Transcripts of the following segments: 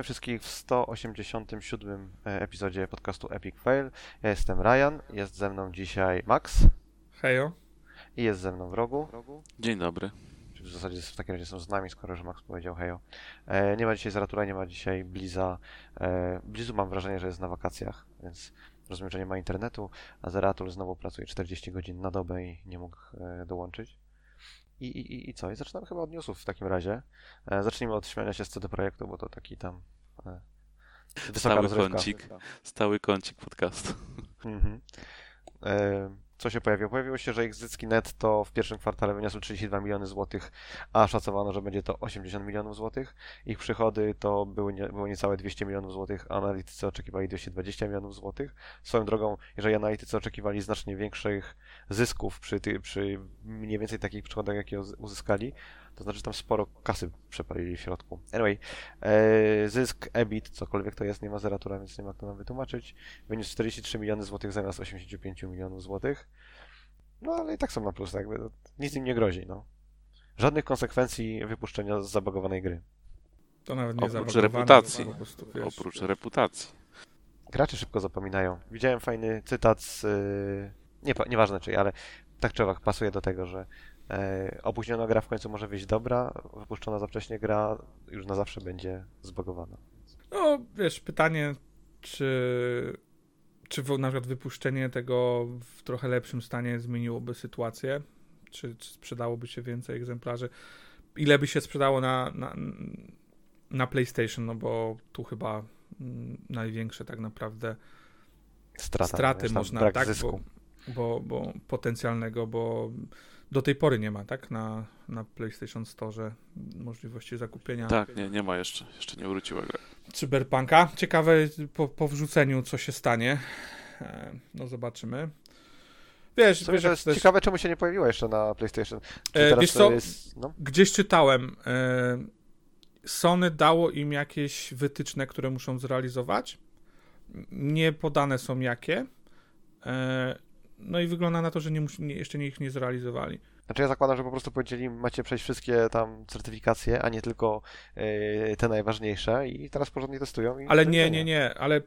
witamy wszystkich w 187 e, epizodzie podcastu Epic Fail. Ja jestem Ryan, jest ze mną dzisiaj Max. Hejo. I jest ze mną w rogu. Dzień dobry. W zasadzie w takim razie są z nami, skoro że Max powiedział hejo. E, nie ma dzisiaj Zaratura, nie ma dzisiaj Bliza. E, Blizu mam wrażenie, że jest na wakacjach, więc rozumiem, że nie ma internetu, a Zaratul znowu pracuje 40 godzin na dobę i nie mógł e, dołączyć. I, i, I co? I zaczynam chyba od newsów w takim razie. E, zacznijmy od śmiania się z CD Projektu, bo to taki tam Stały rozrywka. kącik. Stały kącik podcastu. Mhm. E, co się pojawiło? Pojawiło się, że ich zyski netto w pierwszym kwartale wyniosły 32 miliony złotych, a szacowano, że będzie to 80 milionów złotych. Ich przychody to były, nie, było niecałe 200 milionów złotych, a analitycy oczekiwali 220 milionów złotych. Swoją drogą, jeżeli analitycy oczekiwali znacznie większych zysków przy, ty, przy mniej więcej takich przychodach, jakie uz- uzyskali, to znaczy tam sporo kasy przepalili w środku. Anyway, e, zysk EBIT, cokolwiek to jest, nie ma zeratura, więc nie ma kto nam wytłumaczyć, wyniósł 43 miliony złotych zamiast 85 milionów złotych. No ale i tak są na plus, jakby no, nic im nie grozi, no. Żadnych konsekwencji wypuszczenia z zabagowanej gry. To nawet nie Oprócz reputacji. prostu, wiesz, Oprócz reputacji. Gracze szybko zapominają. Widziałem fajny cytat z... y, Nie, nieważne czy, ale tak czy owak pasuje do tego, że e, opóźniona gra w końcu może wyjść dobra, wypuszczona za wcześnie gra już na zawsze będzie zbagowana. No, wiesz, pytanie, czy, czy na przykład wypuszczenie tego w trochę lepszym stanie zmieniłoby sytuację? Czy, czy sprzedałoby się więcej egzemplarzy? Ile by się sprzedało na, na, na PlayStation? No bo tu chyba mm, największe tak naprawdę Strata, straty wiesz, można, tak? Bo, bo, bo potencjalnego, bo do tej pory nie ma, tak? Na, na PlayStation Store możliwości zakupienia Tak, nie, nie ma jeszcze. Jeszcze nie wróciła gra. Cyberpunka. Ciekawe po, po wrzuceniu, co się stanie. E, No zobaczymy. Wiesz, Co wiesz jest jest, ciekawe, czemu się nie pojawiła jeszcze na PlayStation. Czy E, teraz wiesz to co? Jest, no, gdzieś czytałem, e, Sony dało im jakieś wytyczne, które muszą zrealizować. Nie podane są jakie. E, No i wygląda na to, że nie, nie, jeszcze nie, ich nie zrealizowali. Znaczy ja zakładam, że po prostu powiedzieli, macie przejść wszystkie tam certyfikacje, a nie tylko e, te najważniejsze i teraz porządnie testują. Ale nie, nie, nie, ale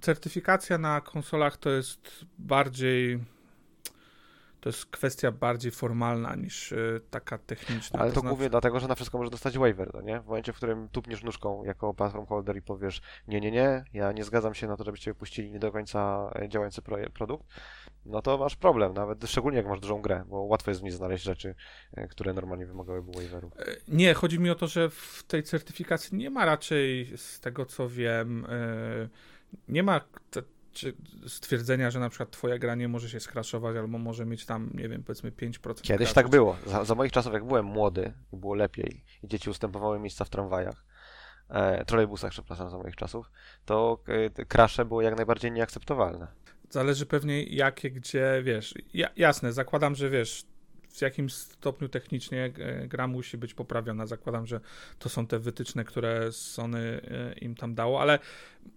certyfikacja na konsolach to jest bardziej. To jest kwestia bardziej formalna niż y, taka techniczna. Ale to znaczy- głównie dlatego, że na wszystko możesz dostać waiver, no nie? W momencie, w którym tupniesz nóżką jako platform holder i powiesz nie, nie, nie, ja nie zgadzam się na to, żebyście wypuścili nie do końca e, działający produkt, no to masz problem, nawet szczególnie jak masz dużą grę, bo łatwo jest w niej znaleźć rzeczy, e, które normalnie wymagałyby waiveru. E, Nie, chodzi mi o to, że w tej certyfikacji nie ma raczej, z tego co wiem, y, nie ma stwierdzenia, że na przykład twoja gra nie może się skraszować albo może mieć tam, nie wiem, powiedzmy 5% Kiedyś tak było. Za, za moich czasów, jak byłem młody było lepiej i dzieci ustępowały miejsca w tramwajach, e, trolejbusach, przepraszam, za moich czasów, to e, crashe były jak najbardziej nieakceptowalne. Zależy pewnie jakie, gdzie, wiesz, ja, jasne, zakładam, że wiesz, w jakim stopniu technicznie e, gra musi być poprawiona. Zakładam, że to są te wytyczne, które Sony e, im tam dało, ale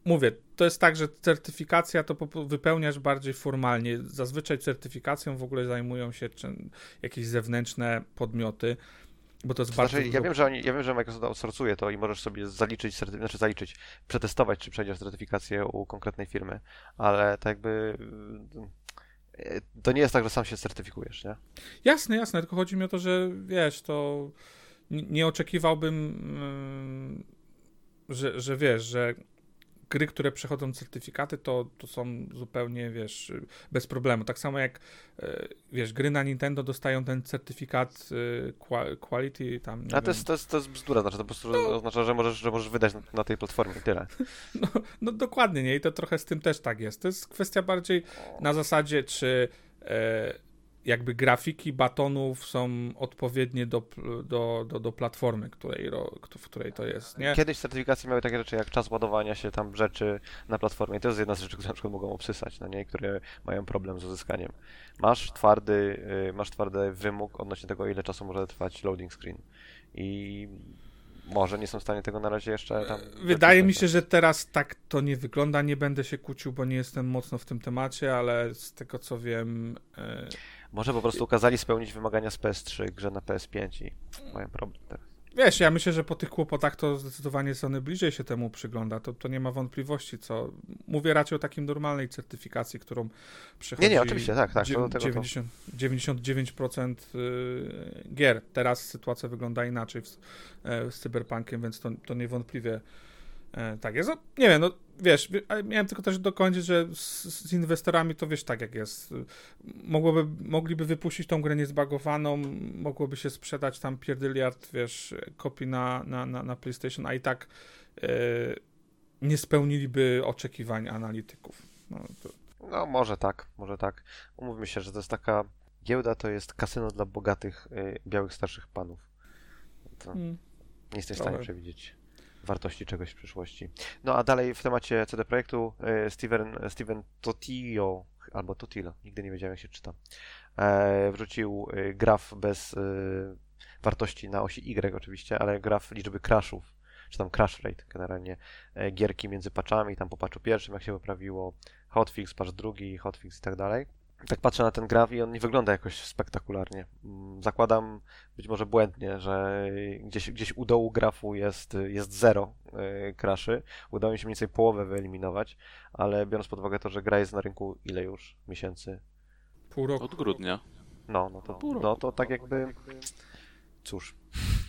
mówię, to jest tak, że certyfikacja to wypełniasz bardziej formalnie. Zazwyczaj certyfikacją w ogóle zajmują się jakieś zewnętrzne podmioty, bo to jest Znaczy, bardzo ja wiem, że oni, ja wiem, że Microsoft outsourcuje to i możesz sobie zaliczyć, certy- znaczy zaliczyć, przetestować, czy przejdziesz certyfikację u konkretnej firmy, ale tak jakby e, to nie jest tak, że sam się certyfikujesz, nie? Jasne, jasne, tylko chodzi mi o to, że wiesz, to nie oczekiwałbym, mm, że, że wiesz, że gry, które przechodzą certyfikaty, to, to są zupełnie, wiesz, bez problemu. Tak samo jak, e, wiesz, gry na Nintendo dostają ten certyfikat e, qua- quality, tam, Ale to wiem. jest, to, jest, to jest bzdura, znaczy to po prostu oznacza, że możesz, że możesz wydać na, na tej platformie tyle. No, no dokładnie, nie? I to trochę z tym też tak jest. To jest kwestia bardziej na zasadzie, czy e, jakby grafiki batonów są odpowiednie do, do, do, do platformy, której, w której to jest, nie? Kiedyś certyfikacje miały takie rzeczy jak czas ładowania się tam rzeczy na platformie. To jest jedna z rzeczy, które na przykład mogą obsysać, no nie? I które mają problem z uzyskaniem. Masz twardy, y, masz twardy wymóg odnośnie tego, ile czasu może trwać loading screen. I może nie są w stanie tego na razie jeszcze tam... Wydaje mi się, że teraz tak to nie wygląda. Nie będę się kłócił, bo nie jestem mocno w tym temacie, ale z tego co wiem. E, Może po prostu ukazali spełnić wymagania z PS3 grze na PS5 i mają problem teraz. Wiesz, ja myślę, że po tych kłopotach to zdecydowanie Sony bliżej się temu przygląda. To, to nie ma wątpliwości, co. Mówię raczej o takim normalnej certyfikacji, którą przechodzi. Nie, nie, oczywiście, tak, tak. co do tego to- 90, 99% y, gier. Teraz sytuacja wygląda inaczej z, e, z Cyberpunkiem, więc to, to niewątpliwie tak jest. No, nie wiem, no wiesz, miałem tylko też dokończyć, że z, z inwestorami to wiesz tak jak jest. Mogłoby, mogliby wypuścić tą grę niezbagowaną, mogłoby się sprzedać tam pierdyliard, wiesz, kopii na, na, na, na PlayStation, a i tak e, nie spełniliby oczekiwań analityków. No, to, No, może tak, może tak. Umówmy się, że to jest taka giełda, to jest kasyno dla bogatych, y, białych starszych panów. To mm. nie jesteś w stanie przewidzieć wartości czegoś w przyszłości. No a dalej w temacie CD Projektu y, Steven, Steven Totillo, albo Totilo, nigdy nie wiedziałem jak się czyta, e, wrzucił y, graf bez wartości na osi Y oczywiście, ale graf liczby crashów, czy tam crash rate generalnie, e, gierki między patchami, tam po patchu pierwszym jak się poprawiło, hotfix, patch drugi, hotfix i tak dalej. Tak patrzę na ten graf i on nie wygląda jakoś spektakularnie. Mm, Zakładam, być może błędnie, że gdzieś, gdzieś u dołu grafu jest, jest zero yy, crashy. Udało mi się mniej więcej połowę wyeliminować, ale biorąc pod uwagę to, że gra jest na rynku ile już miesięcy, Pół roku. Od grudnia. no, no to, Pół roku. no to tak jakby, cóż,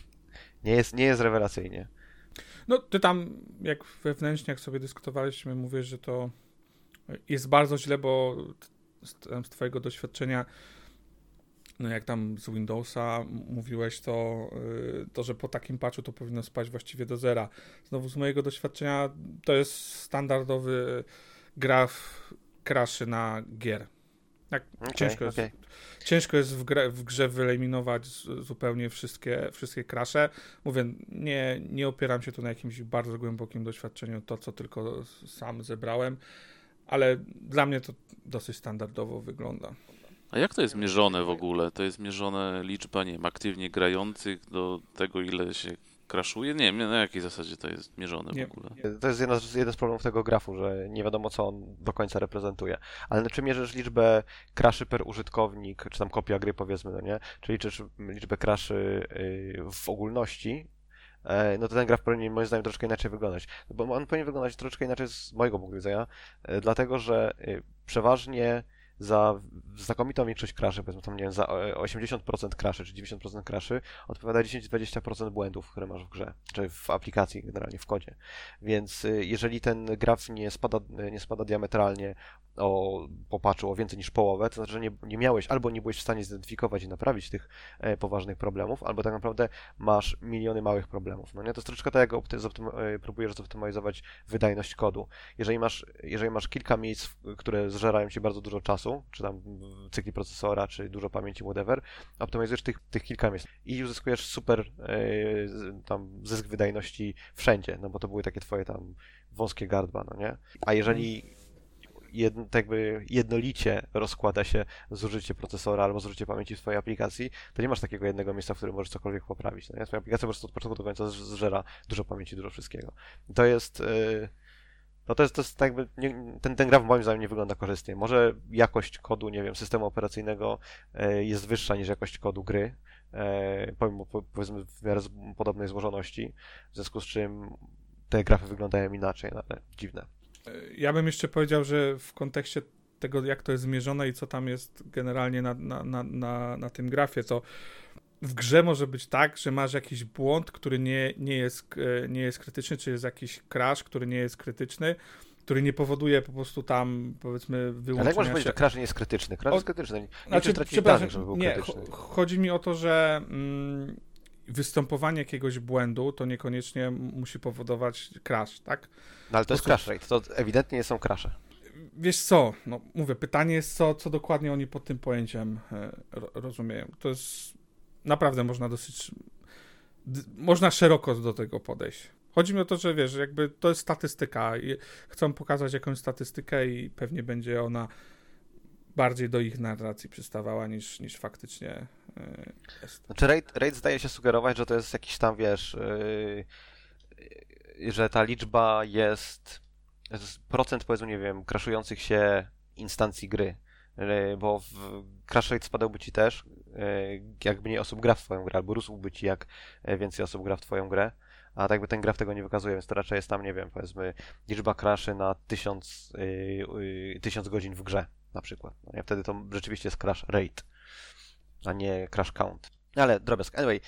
nie jest, nie jest rewelacyjnie. No, ty tam, jak wewnętrznie, jak sobie dyskutowaliśmy, mówisz, że to jest bardzo źle, bo z, z twojego doświadczenia, no jak tam z Windowsa mówiłeś, to, y, to, że po takim patchu to powinno spać właściwie do zera. Znowu z mojego doświadczenia to jest standardowy graf crashy na gier. Tak, Okej, ciężko jest okej. Ciężko jest w, grę, w grze wyeliminować z- zupełnie wszystkie, wszystkie krasze. Mówię, nie, nie opieram się tu na jakimś bardzo głębokim doświadczeniu, to co tylko sam zebrałem, ale dla mnie to dosyć standardowo wygląda. A jak to jest mierzone w ogóle? To jest mierzone liczba, nie wiem, aktywnie grających do tego, ile się kraszuje? Nie wiem, na jakiej zasadzie to jest mierzone Nie. w ogóle. To jest jedna z, jeden z problemów tego grafu, że nie wiadomo, co on do końca reprezentuje. Ale czy mierzysz liczbę crashy per użytkownik, czy tam kopia gry, powiedzmy, no nie? Czy liczysz liczbę crashy yy, w ogólności, no to ten graf powinien moim zdaniem troszkę inaczej wyglądać. Bo on powinien wyglądać troszeczkę inaczej z mojego punktu widzenia, e, dlatego że e, przeważnie za znakomitą większość crashy, powiedzmy tam, nie wiem, za e, 80% crashy czy 90% crashy odpowiada 10-20% błędów, które masz w grze, czy w aplikacji generalnie, w kodzie. Więc y, jeżeli ten graf nie spada, y, nie spada diametralnie o, po patchu o więcej niż połowę, to znaczy, że nie, nie miałeś albo nie byłeś w stanie zidentyfikować i naprawić tych e, poważnych problemów, albo tak naprawdę masz miliony małych problemów. No nie? To jest troszeczkę tak, jak opty- zoptym- e, próbujesz zoptymalizować wydajność kodu. Jeżeli masz, jeżeli masz kilka miejsc, które zżerają ci bardzo dużo czasu, czy tam cykli procesora, czy dużo pamięci, whatever, optymalizujesz tych, tych kilka miejsc i uzyskujesz super z- tam zysk wydajności wszędzie, no bo to były takie twoje tam wąskie gardła, no nie? A jeżeli jedno, tak jakby jednolicie rozkłada się zużycie procesora albo zużycie pamięci w twojej aplikacji, to nie masz takiego jednego miejsca, w którym możesz cokolwiek poprawić. No nie? Twoja aplikacja po prostu od początku do końca zżera dużo pamięci, dużo wszystkiego. To jest... Yy... No to jest, to jest tak jakby, nie, ten, ten graf moim zdaniem nie wygląda korzystnie. Może jakość kodu, nie wiem, systemu operacyjnego e, jest wyższa niż jakość kodu gry, e, pomimo po- powiedzmy w miarę podobnej złożoności, w związku z czym te grafy wyglądają inaczej, no, ale dziwne. Ja bym jeszcze powiedział, że w kontekście tego, jak to jest zmierzone i co tam jest generalnie na, na, na, na, na tym grafie, to w grze może być tak, że masz jakiś błąd, który nie, nie, jest, e, nie jest krytyczny, czy jest jakiś crash, który nie jest krytyczny, który nie powoduje po prostu tam, powiedzmy, Ale jak wyłączenia możesz powiedzieć, że crash nie jest krytyczny? Crash O- jest krytyczny. Nie Znaczy, przepraszam, danych, żeby był nie, krytyczny. cho- chodzi mi o to, że mm, występowanie jakiegoś błędu to niekoniecznie musi powodować crash, tak? No ale to jest crash rate, to ewidentnie są crashe. Wiesz co, no mówię, pytanie jest co, co dokładnie oni pod tym pojęciem e, ro, rozumieją. To jest naprawdę można dosyć, można szeroko do tego podejść. Chodzi mi o to, że wiesz, jakby to jest statystyka chcą pokazać jakąś statystykę i pewnie będzie ona bardziej do ich narracji przystawała niż, niż faktycznie e, jest. Znaczy rate, rate zdaje się sugerować, że to jest jakiś tam, wiesz, yy, że ta liczba jest, procent, powiedzmy, nie wiem, crashujących się instancji gry. Yy, Bo w crash rate spadałby ci też, jak mniej osób gra w twoją grę, albo rósłby ci jak więcej osób gra w twoją grę, a tak jakby ten graf tego nie wykazuje, więc to raczej jest tam, nie wiem, powiedzmy liczba crashy na tysiąc, yy, tysiąc godzin w grze na przykład. No nie? Wtedy to rzeczywiście jest crash rate, a nie crash count. Ale drobiazg. Anyway,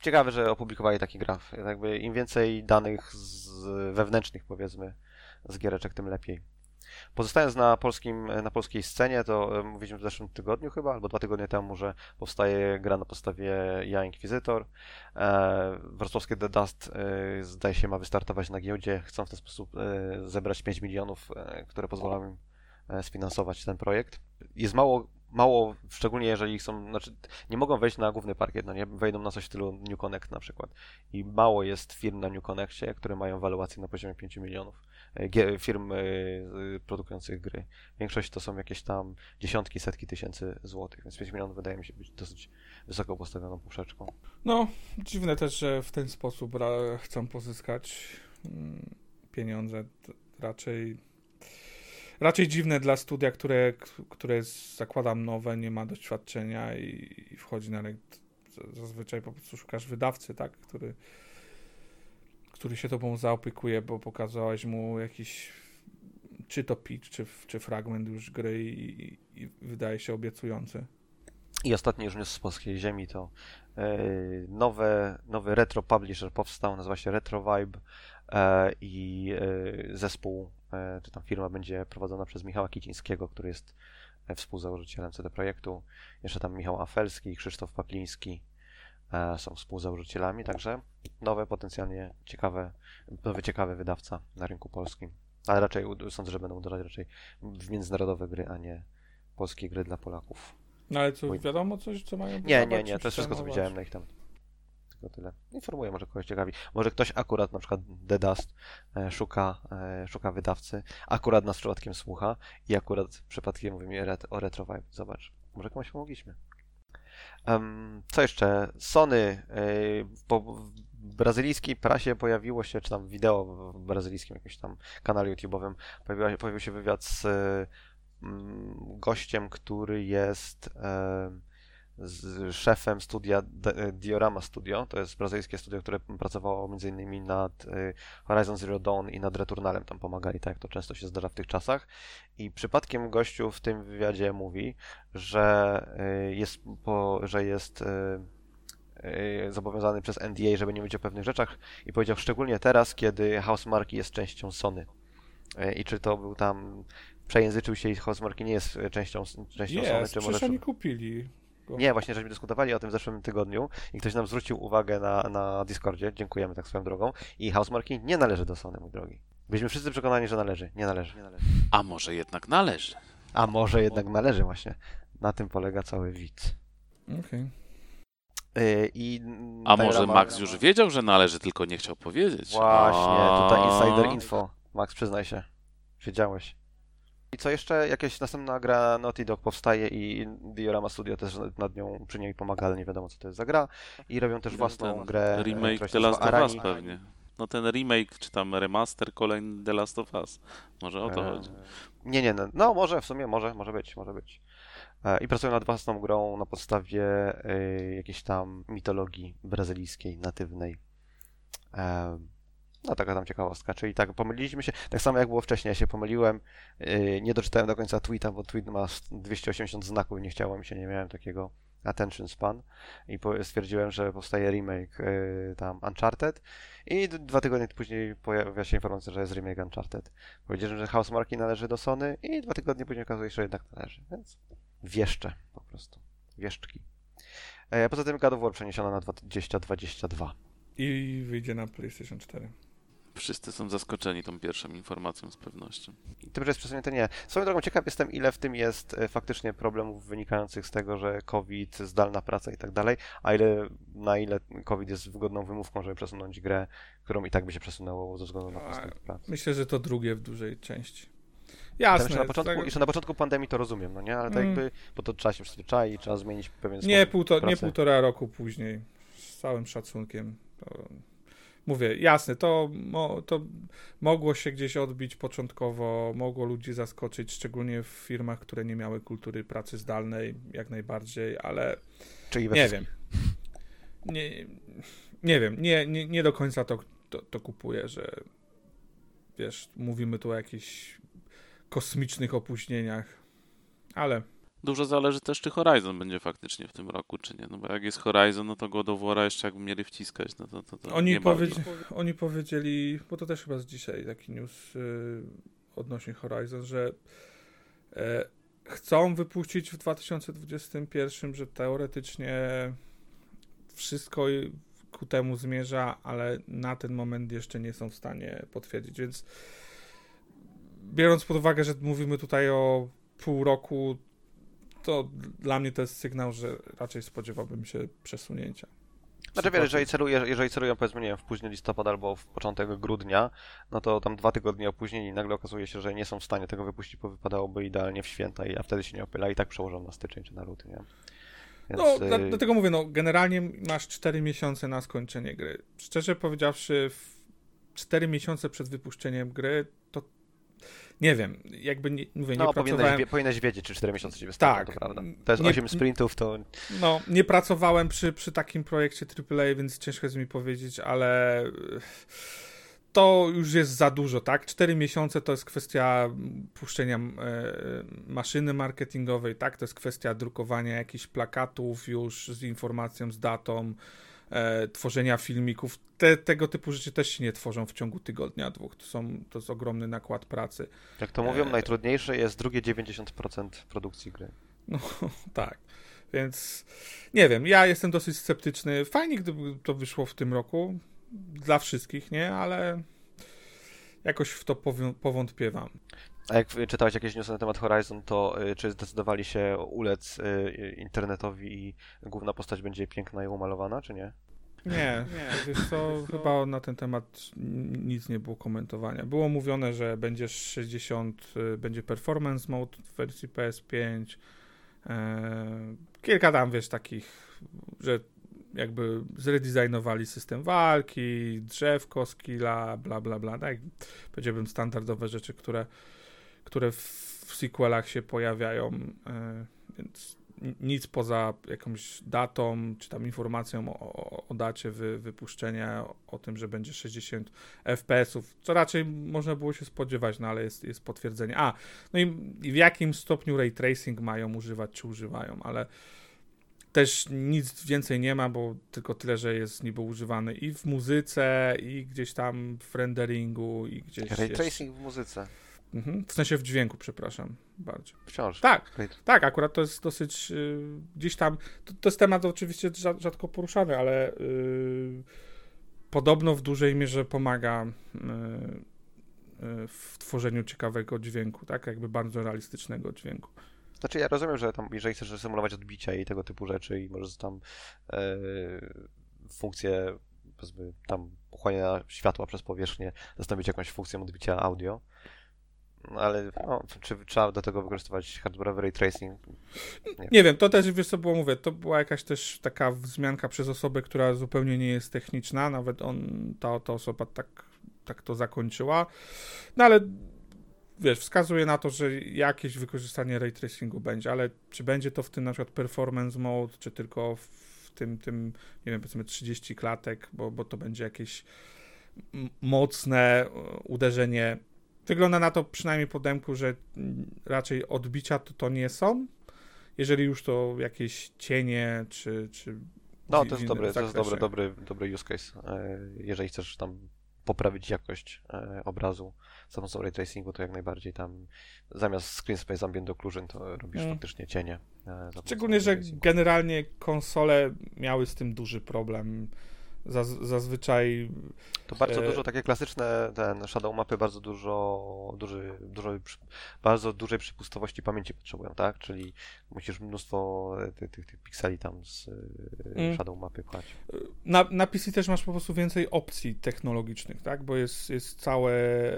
ciekawe, że opublikowali taki graf. Jakby im więcej danych z wewnętrznych, powiedzmy, z giereczek, tym lepiej. Pozostając na, polskim, na polskiej scenie, to e, mówiliśmy w zeszłym tygodniu chyba, albo dwa tygodnie temu, że powstaje gra na podstawie Ja Inquisitor. E, wrocławskie The Dust e, zdaje się ma wystartować na giełdzie. Chcą w ten sposób zebrać 5 milionów, które pozwolą im sfinansować ten projekt. Jest mało mało, szczególnie jeżeli są, znaczy nie mogą wejść na główny parkiet, no nie, wejdą na coś w stylu New Connect na przykład. I mało jest firm na New Connectie, które mają waluację na poziomie 5 milionów. Firm e, produkujących gry. Większość to są jakieś tam dziesiątki, setki tysięcy złotych, więc 5 milionów wydaje mi się być dosyć wysoko postawioną poprzeczką. No, dziwne też, że w ten sposób chcą pozyskać mm, pieniądze. Raczej raczej dziwne dla studia, które, które zakładam nowe, nie ma doświadczenia i, i wchodzi na rynek. Zazwyczaj po prostu szukasz wydawcy, tak, który, który się tobą zaopiekuje, bo pokazałeś mu jakiś czy to pitch, czy, czy fragment już gry i, i wydaje się obiecujący. I ostatni już news z polskiej ziemi to yy, nowe, nowy retro publisher powstał, nazywa się Retro Vibe yy, i yy, zespół E, czy tam firma będzie prowadzona przez Michała Kicińskiego, który jest e, współzałożycielem CD Projektu. Jeszcze tam Michał Afelski i Krzysztof Papliński e, są współzałożycielami, także nowe, potencjalnie ciekawe, nowy ciekawy wydawca na rynku polskim. Ale raczej sądzę, że będą uderzać raczej w międzynarodowe gry, a nie polskie gry dla Polaków. No ale co, wiadomo coś, co mają Nie, nie, nie, to jest wszystko, co widziałem na ich temat. Tylko tyle. Informuję, może kogoś ciekawi. Może ktoś akurat, na przykład The Dust, e, szuka, e, szuka wydawcy, akurat nas przypadkiem słucha i akurat przypadkiem mówi mi o Retro Vibe. Zobacz, może komuś pomogliśmy. Co jeszcze? Sony e, po, brazylijskiej prasie pojawiło się, czy tam wideo w brazylijskim jakimś tam kanale YouTube'owym, pojawił, pojawił się wywiad z mm, gościem, który jest z szefem studia Diorama Studio. To jest brazylijskie studio, które pracowało m.in. nad y, Horizon Zero Dawn i nad Returnalem. Tam pomagali, tak jak to często się zdarza w tych czasach. I przypadkiem gościu w tym wywiadzie mówi, że y, jest, po, że jest y, zobowiązany przez NDA, żeby nie mówić o pewnych rzeczach i powiedział szczególnie teraz, kiedy Housemarque jest częścią Sony. I czy to był tam przejęzyczył się i Housemarque nie jest częścią, częścią jest, Sony, czy może... oni kupili. Nie, właśnie żeśmy dyskutowali o tym w zeszłym tygodniu i ktoś nam zwrócił uwagę na, na Discordzie, dziękujemy tak swoją drogą, i Housemarque nie należy do Sony, mój drogi. Byliśmy wszyscy przekonani, że należy. Nie należy. Nie należy. A może jednak należy? A może jednak należy właśnie. Na tym polega cały widz. Okej. Okay. I A może Max już wiedział, że należy, tylko nie chciał powiedzieć. Właśnie, tutaj insider info. Max, przyznaj się. Wiedziałeś. I co jeszcze? Jakaś następna gra Naughty Dog powstaje i Diorama Studio też nad nią przy niej pomaga, ale nie wiadomo co to jest za gra. I robią też własną ten grę. E, remake The Last of Us pewnie. No ten remake, czy tam remaster kolejny The Last of Us. Może o to eee, chodzi. Nie, nie, no, no może w sumie, może, może być, może być. E, I pracują nad własną grą na podstawie e, jakiejś tam mitologii brazylijskiej, natywnej. E, no taka tam ciekawostka, czyli tak pomyliliśmy się, tak samo jak było wcześniej, ja się pomyliłem, yy, nie doczytałem do końca tweeta, bo tweet ma 280 znaków nie chciało mi się, nie miałem takiego attention span i stwierdziłem, że powstaje remake yy, tam Uncharted i dwa tygodnie później pojawia się informacja, że jest remake Uncharted. Powiedziałem, że House Marki należy do Sony i dwa tygodnie później okazuje się, że jednak należy, więc wieszcze po prostu, wieszczki. E, poza tym God of War przeniesiono na 2022. I wyjdzie na PlayStation 4. Wszyscy są zaskoczeni tą pierwszą informacją z pewnością. Tym, że jest przesunięte, nie. Swoją drogą ciekaw jestem, ile w tym jest e, faktycznie problemów wynikających z tego, że COVID, zdalna praca i tak dalej, a ile, na ile COVID jest wygodną wymówką, żeby przesunąć grę, którą i tak by się przesunęło ze względu na postęp pracy. Myślę, że to drugie w dużej części. Jasne. Jeszcze na, początku, tak... jeszcze na początku pandemii to rozumiem, no nie? Ale tak mm. jakby, bo to trzeba się przyzwyczaić, trzeba zmienić pewien nie, półto, nie półtora roku później, z całym szacunkiem. To mówię, jasne, to, mo, to mogło się gdzieś odbić początkowo, mogło ludzi zaskoczyć, szczególnie w firmach, które nie miały kultury pracy zdalnej, jak najbardziej, ale Czyli nie wiem. Nie, nie wiem, nie, nie, nie do końca to, to, to kupuję, że wiesz, mówimy tu o jakichś kosmicznych opóźnieniach, ale Dużo zależy też, czy Horizon będzie faktycznie w tym roku, czy nie. No bo jak jest Horizon, no to God of War'a jeszcze jakby mieli wciskać, no to, to, to Oni, powiedzi- oni powiedzieli, bo to też chyba z dzisiaj taki news y, odnośnie Horizon, że e, chcą wypuścić w 2021, że teoretycznie wszystko ku temu zmierza, ale na ten moment jeszcze nie są w stanie potwierdzić, więc biorąc pod uwagę, że mówimy tutaj o pół roku, to dla mnie to jest sygnał, że raczej spodziewałbym się przesunięcia. Znaczy wiesz, jeżeli, celuje, jeżeli celują powiedzmy, nie wiem, w późny listopad albo w początek grudnia, no to tam dwa tygodnie opóźnień i nagle okazuje się, że nie są w stanie tego wypuścić, bo wypadałoby idealnie w święta, i- a wtedy się nie opyla i tak przełożą na styczeń czy na luty, nie? Więc, No, dla, y, dlatego mówię, no, generalnie masz 4 miesiące na skończenie gry. Szczerze powiedziawszy, w 4 miesiące przed wypuszczeniem gry, nie wiem, jakby nie, mówię, nie no, powinieneś, pracowałem, wie, powinieneś wiedzieć, czy 4 miesiące ci wystarczą, Tak. to prawda. To jest Nie- 8 sprintów, to no, nie pracowałem przy, przy takim projekcie AAA, więc ciężko jest mi powiedzieć, ale e, to już jest za dużo, tak? 4 miesiące to jest kwestia puszczenia e, maszyny marketingowej, tak? To jest kwestia drukowania jakichś plakatów już z informacją, z datą, e, tworzenia filmików. Te, tego typu rzeczy też się nie tworzą w ciągu tygodnia, dwóch. To, są, to jest ogromny nakład pracy. jak to mówią, E, najtrudniejsze jest drugie 90% produkcji gry. No tak. Więc nie wiem, ja jestem dosyć sceptyczny. Fajnie, gdyby to wyszło w tym roku. Dla wszystkich, nie? Ale jakoś w to powątpiewam. A jak czytałeś jakieś newsy na temat Horizon, to y, czy zdecydowali się ulec y, internetowi i główna postać będzie piękna i umalowana, czy nie? Nie, nie. Wiesz co, chyba na ten temat nic nie było komentowania. Było mówione, że będzie 60, y, będzie performance mode w wersji PS5. E, kilka tam, wiesz, takich, że jakby zredesignowali system walki, drzewko, skilla, bla, bla, bla. Tak, powiedziałbym standardowe rzeczy, które, które w, w sequelach się pojawiają, e, więc ni- nic poza jakąś datą, czy tam informacją o, o, o dacie wy, wypuszczenia, o, o tym, że będzie 60 FPS-ów, co raczej można było się spodziewać, no ale jest, jest potwierdzenie. A, no i, w jakim stopniu ray tracing mają używać, czy używają, ale też nic więcej nie ma, bo tylko tyle, że jest niby używany i w muzyce, i gdzieś tam w renderingu, i gdzieś Ray tracing w muzyce. Mhm. W sensie w dźwięku, przepraszam, bardziej. Wciąż. Tak, tak, akurat to jest dosyć y, gdzieś tam. To, to jest temat oczywiście rza- rzadko poruszany, ale y, podobno w dużej mierze pomaga y, y, w tworzeniu ciekawego dźwięku, tak? Jakby bardzo realistycznego dźwięku. Znaczy ja rozumiem, że tam, jeżeli chcesz symulować odbicia i tego typu rzeczy i możesz tam e, funkcję, powiedzmy, tam pochłaniania światła przez powierzchnię, zastąpić jakąś funkcją odbicia audio, no, ale no, czy trzeba do tego wykorzystywać hardware'owy ray tracing? Nie wiem, to też, wiesz co było, mówię, to była jakaś też taka wzmianka przez osobę, która zupełnie nie jest techniczna, nawet on, ta, ta osoba tak, tak to zakończyła, no ale wiesz, wskazuje na to, że jakieś wykorzystanie ray tracingu będzie, ale czy będzie to w tym na przykład performance mode, czy tylko w tym, tym nie wiem, powiedzmy 30 klatek, bo, bo to będzie jakieś mocne e, uderzenie. Wygląda na to przynajmniej po demku, że raczej odbicia to, to nie są. Jeżeli już to jakieś cienie, czy. czy No, to jest dobry, to jest dobry, dobry, dobry use case. E, Jeżeli chcesz tam poprawić jakość e, obrazu za pomocą ray tracingu, to jak najbardziej tam zamiast screen space ambient occlusion, to robisz Mm. faktycznie cienie. e, Szczególnie, że generalnie konsole miały z tym duży problem. Zaz, zazwyczaj. To bardzo E, dużo, takie klasyczne ten shadow mapy bardzo dużo, duży, dużo, bardzo dużej przepustowości pamięci potrzebują, tak? Czyli musisz mnóstwo e, tych, tych, tych pikseli tam z e, Mm. shadow mapy pchać. Na, na PC też masz po prostu więcej opcji technologicznych, tak? Bo jest, jest całe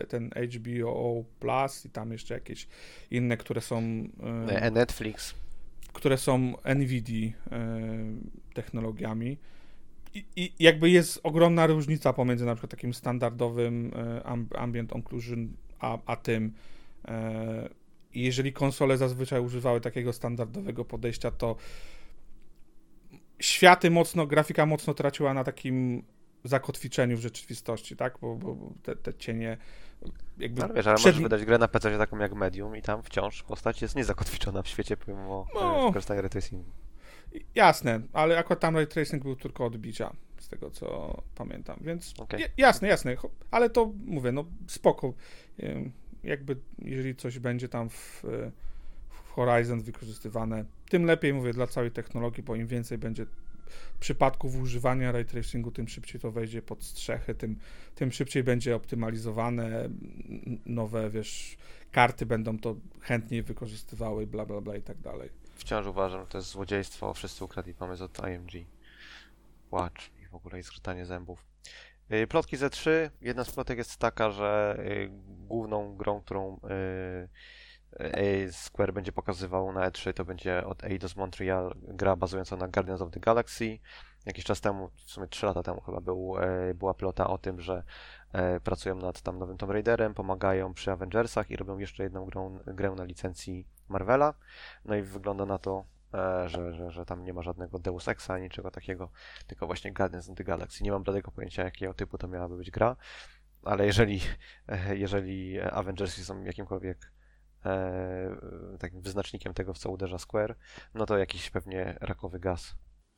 ten HBO Plus i tam jeszcze jakieś inne, które są. Netflix. które są NVIDIA e, technologiami. I, i jakby jest ogromna różnica pomiędzy na przykład takim standardowym e, ambient occlusion a, a tym. E, jeżeli konsole zazwyczaj używały takiego standardowego podejścia, to światy mocno, grafika mocno traciła na takim zakotwiczeniu w rzeczywistości, tak? Bo, bo te, te cienie jakby... No wiesz, ale przed... możesz wydać grę na PC taką jak Medium i tam wciąż postać jest niezakotwiczona w świecie pomimo no, korzystania ray tracingu. Jasne, ale akurat tam ray tracing był tylko odbicia, z tego co pamiętam, więc okay. jasne, jasne, ale to mówię, no spoko. Jakby jeżeli coś będzie tam w, w Horizon wykorzystywane, tym lepiej, mówię, dla całej technologii, bo im więcej będzie przypadków używania ray tracingu, tym szybciej to wejdzie pod strzechy, tym, tym szybciej będzie optymalizowane, nowe, wiesz, karty będą to chętniej wykorzystywały, bla, bla, bla i tak dalej. Wciąż uważam, że to jest złodziejstwo, wszyscy ukradli pomysł od IMG. Watch i w ogóle i zębów. Y, plotki Z3, jedna z plotek jest taka, że y, główną grą, którą y, Square będzie pokazywał na E3, to będzie od Eidos Montreal gra bazująca na Guardians of the Galaxy. Jakiś czas temu, w sumie 3 lata temu chyba był, była plota o tym, że pracują nad tam nowym Tomb Raiderem, pomagają przy Avengersach i robią jeszcze jedną grą, grę na licencji Marvela. No i wygląda na to, e, że, że, że tam nie ma żadnego Deus Exa, niczego takiego, tylko właśnie Guardians of the Galaxy. Nie mam żadnego pojęcia, jakiego typu to miałaby być gra, ale jeżeli, jeżeli Avengersy są jakimkolwiek e, takim wyznacznikiem tego, w co uderza Square, no to jakiś pewnie rakowy gaz.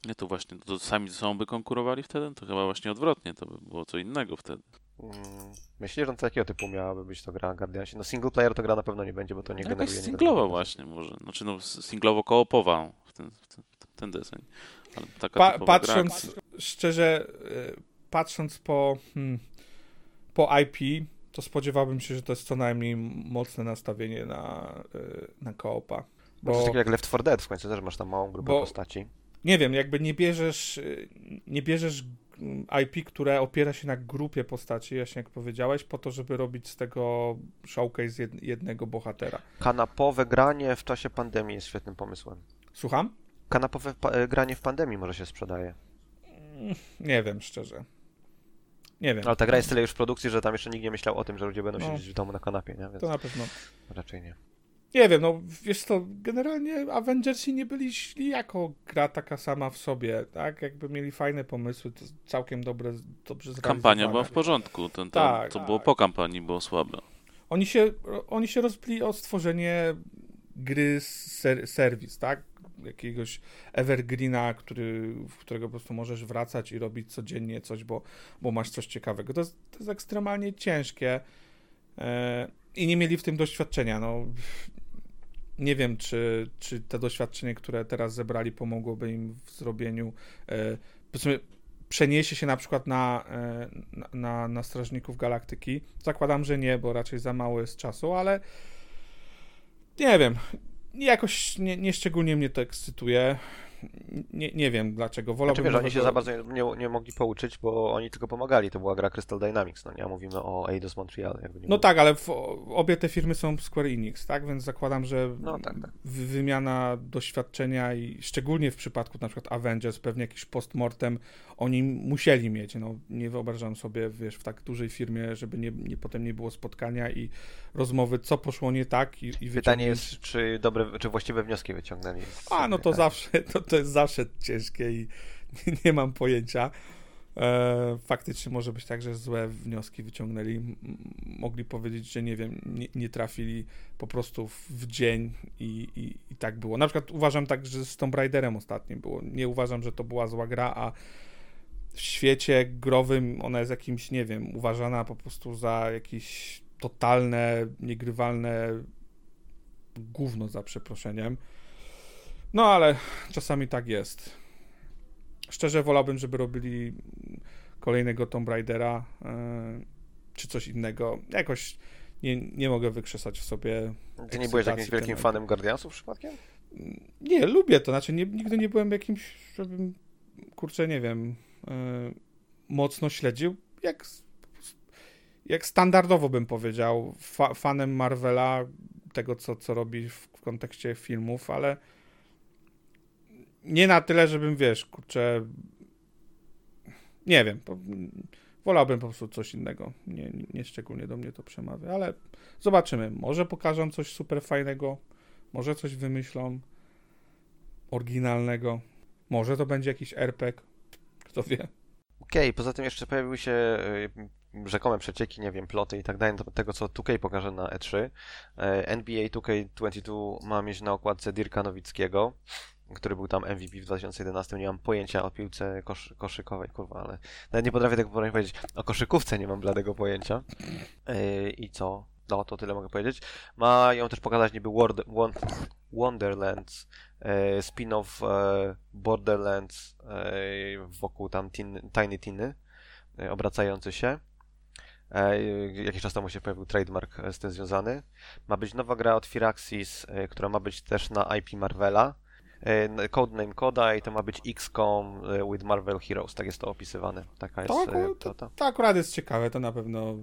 Nie, to właśnie, to sami ze sobą by konkurowali wtedy? To chyba właśnie odwrotnie, to by było co innego wtedy. Mm, myślisz, że to jakiego typu miałaby być to gra Guardiansi? No single player to gra na pewno nie będzie, bo to nie no, generuje... Jakaś singlowa właśnie może, znaczy no singlowo-koopowa w ten, w ten, w ten deseń. Pa, patrząc gra... szczerze, e, patrząc po, hmm, po IP, to spodziewałbym się, że to jest co najmniej mocne nastawienie na, y, na koopa. Bo, to jest tak jak Left 4 Dead w końcu też masz tam małą grupę bo, postaci. Nie wiem, jakby nie bierzesz, y, nie bierzesz IP, które opiera się na grupie postaci, właśnie jak powiedziałeś, po to, żeby robić z tego showcase jednego bohatera. Kanapowe granie w czasie pandemii jest świetnym pomysłem. Słucham? Kanapowe granie w pandemii może się sprzedaje. Nie wiem, szczerze. Nie wiem. Ale ta gra jest tyle już w produkcji, że tam jeszcze nikt nie myślał o tym, że ludzie będą no. siedzieć w domu na kanapie, nie? Więc to na pewno. Raczej nie. Nie wiem, no wiesz to, generalnie Avengersi nie byli źli jako gra taka sama w sobie, tak? Jakby mieli fajne pomysły, to całkiem dobre, dobrze zrealizowane. Kampania była w porządku, ten, ten, tak, to tak. było po kampanii, było słabe. Oni się, oni się rozbili o stworzenie gry ser, serwis, tak? jakiegoś evergreena, który, w którego po prostu możesz wracać i robić codziennie coś, bo, bo masz coś ciekawego. To jest, to jest ekstremalnie ciężkie e, i nie mieli w tym doświadczenia. No, nie wiem, czy, czy te doświadczenie, które teraz zebrali, pomogłoby im w zrobieniu. E, powiedzmy, przeniesie się na przykład na, e, na, na, na Strażników Galaktyki. Zakładam, że nie, bo raczej za mało jest czasu, ale nie wiem jakoś nie, nie szczególnie mnie to ekscytuje. Nie, nie wiem dlaczego. Wolałbym znaczy, wiesz, oni się za bardzo nie, nie, mogli pouczyć, bo oni tylko pomagali. To była gra Crystal Dynamics, no nie? Mówimy o Eidos Montreal. Jakby no było. tak, ale w, obie te firmy są Square Enix, tak? Więc zakładam, że no, tak, tak. wymiana doświadczenia i szczególnie w przypadku na przykład Avengers, pewnie jakiś postmortem oni musieli mieć. No, nie wyobrażam sobie, wiesz, w tak dużej firmie, żeby nie, nie, potem nie było spotkania i rozmowy, co poszło nie tak i, i Pytanie jest, czy dobre, czy właściwe wnioski wyciągnęli. A, no to tak. zawsze, to, to jest zawsze ciężkie i nie, nie mam pojęcia. E, faktycznie może być tak, że złe wnioski wyciągnęli. Mogli powiedzieć, że nie wiem, nie, nie trafili po prostu w dzień i, i, i, tak było. Na przykład uważam tak, że z Tomb Raiderem ostatnim było. Nie uważam, że to była zła gra, a w świecie growym ona jest jakimś, nie wiem, uważana po prostu za jakieś totalne, niegrywalne gówno za przeproszeniem. No ale czasami tak jest. Szczerze wolałbym, żeby robili kolejnego Tomb Raidera yy, czy coś innego. Jakoś nie, nie mogę wykrzesać w sobie. Ty nie byłeś jakimś wielkim fanem Guardiansów przypadkiem? Nie, lubię to. Znaczy, nie, nigdy nie byłem jakimś, żebym, kurczę, nie wiem, yy, mocno śledził. Jak, jak standardowo bym powiedział, fa fanem Marvela, tego co, co robi w, w kontekście filmów, ale nie na tyle, żebym, wiesz, kurczę, Nie wiem. Wolałbym po prostu coś innego. Nie, nie szczególnie do mnie to przemawia, ale zobaczymy. Może pokażą coś super fajnego, może coś wymyślą oryginalnego. Może to będzie jakiś RPG. Kto wie. Okej, poza tym jeszcze pojawiły się y, rzekome przecieki, nie wiem, ploty i tak dalej, tego co 2K pokaże na E3. E, NBA 2K22 ma mieć na okładce Dirka Nowickiego, który był tam MVP w 2011. Nie mam pojęcia o piłce kosz, koszykowej, kurwa, ale nawet nie potrafię tego powiedzieć. O koszykówce nie mam bladego pojęcia. E, I co? No, to tyle mogę powiedzieć. Mają też pokazać niby Word, Won- Wonderlands, e, spin-off e, Borderlands wokół tam tin, Tiny Tiny, obracający się. Jakiś czas temu się pojawił trademark z tym związany. Ma być nowa gra od Firaxis, która ma być też na IP Marvela. E, Codename Koda i to ma być XCOM e, with Marvel Heroes, tak jest to opisywane. Taka jest To, e, akurat, to, plota. to akurat jest ciekawe, to na pewno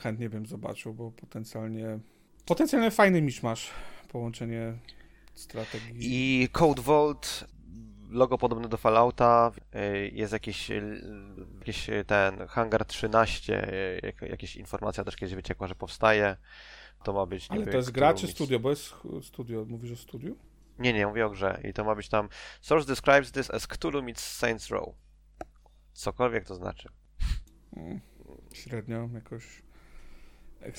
chętnie bym zobaczył, bo potencjalnie potencjalnie fajny miszmasz, połączenie strategii. I Code Vault, logo podobne do Fallouta, jest jakiś, jakiś ten Hangar 13, y, jak- jakaś informacja też kiedyś wyciekła, że powstaje. To ma być Ale to jest gra czy studio? Bo jest studio, mówisz o studiu? Nie, nie, mówię o grze. I to ma być tam Source describes this as Cthulhu meets Saints Row. Cokolwiek to znaczy. Mm, Średnio jakoś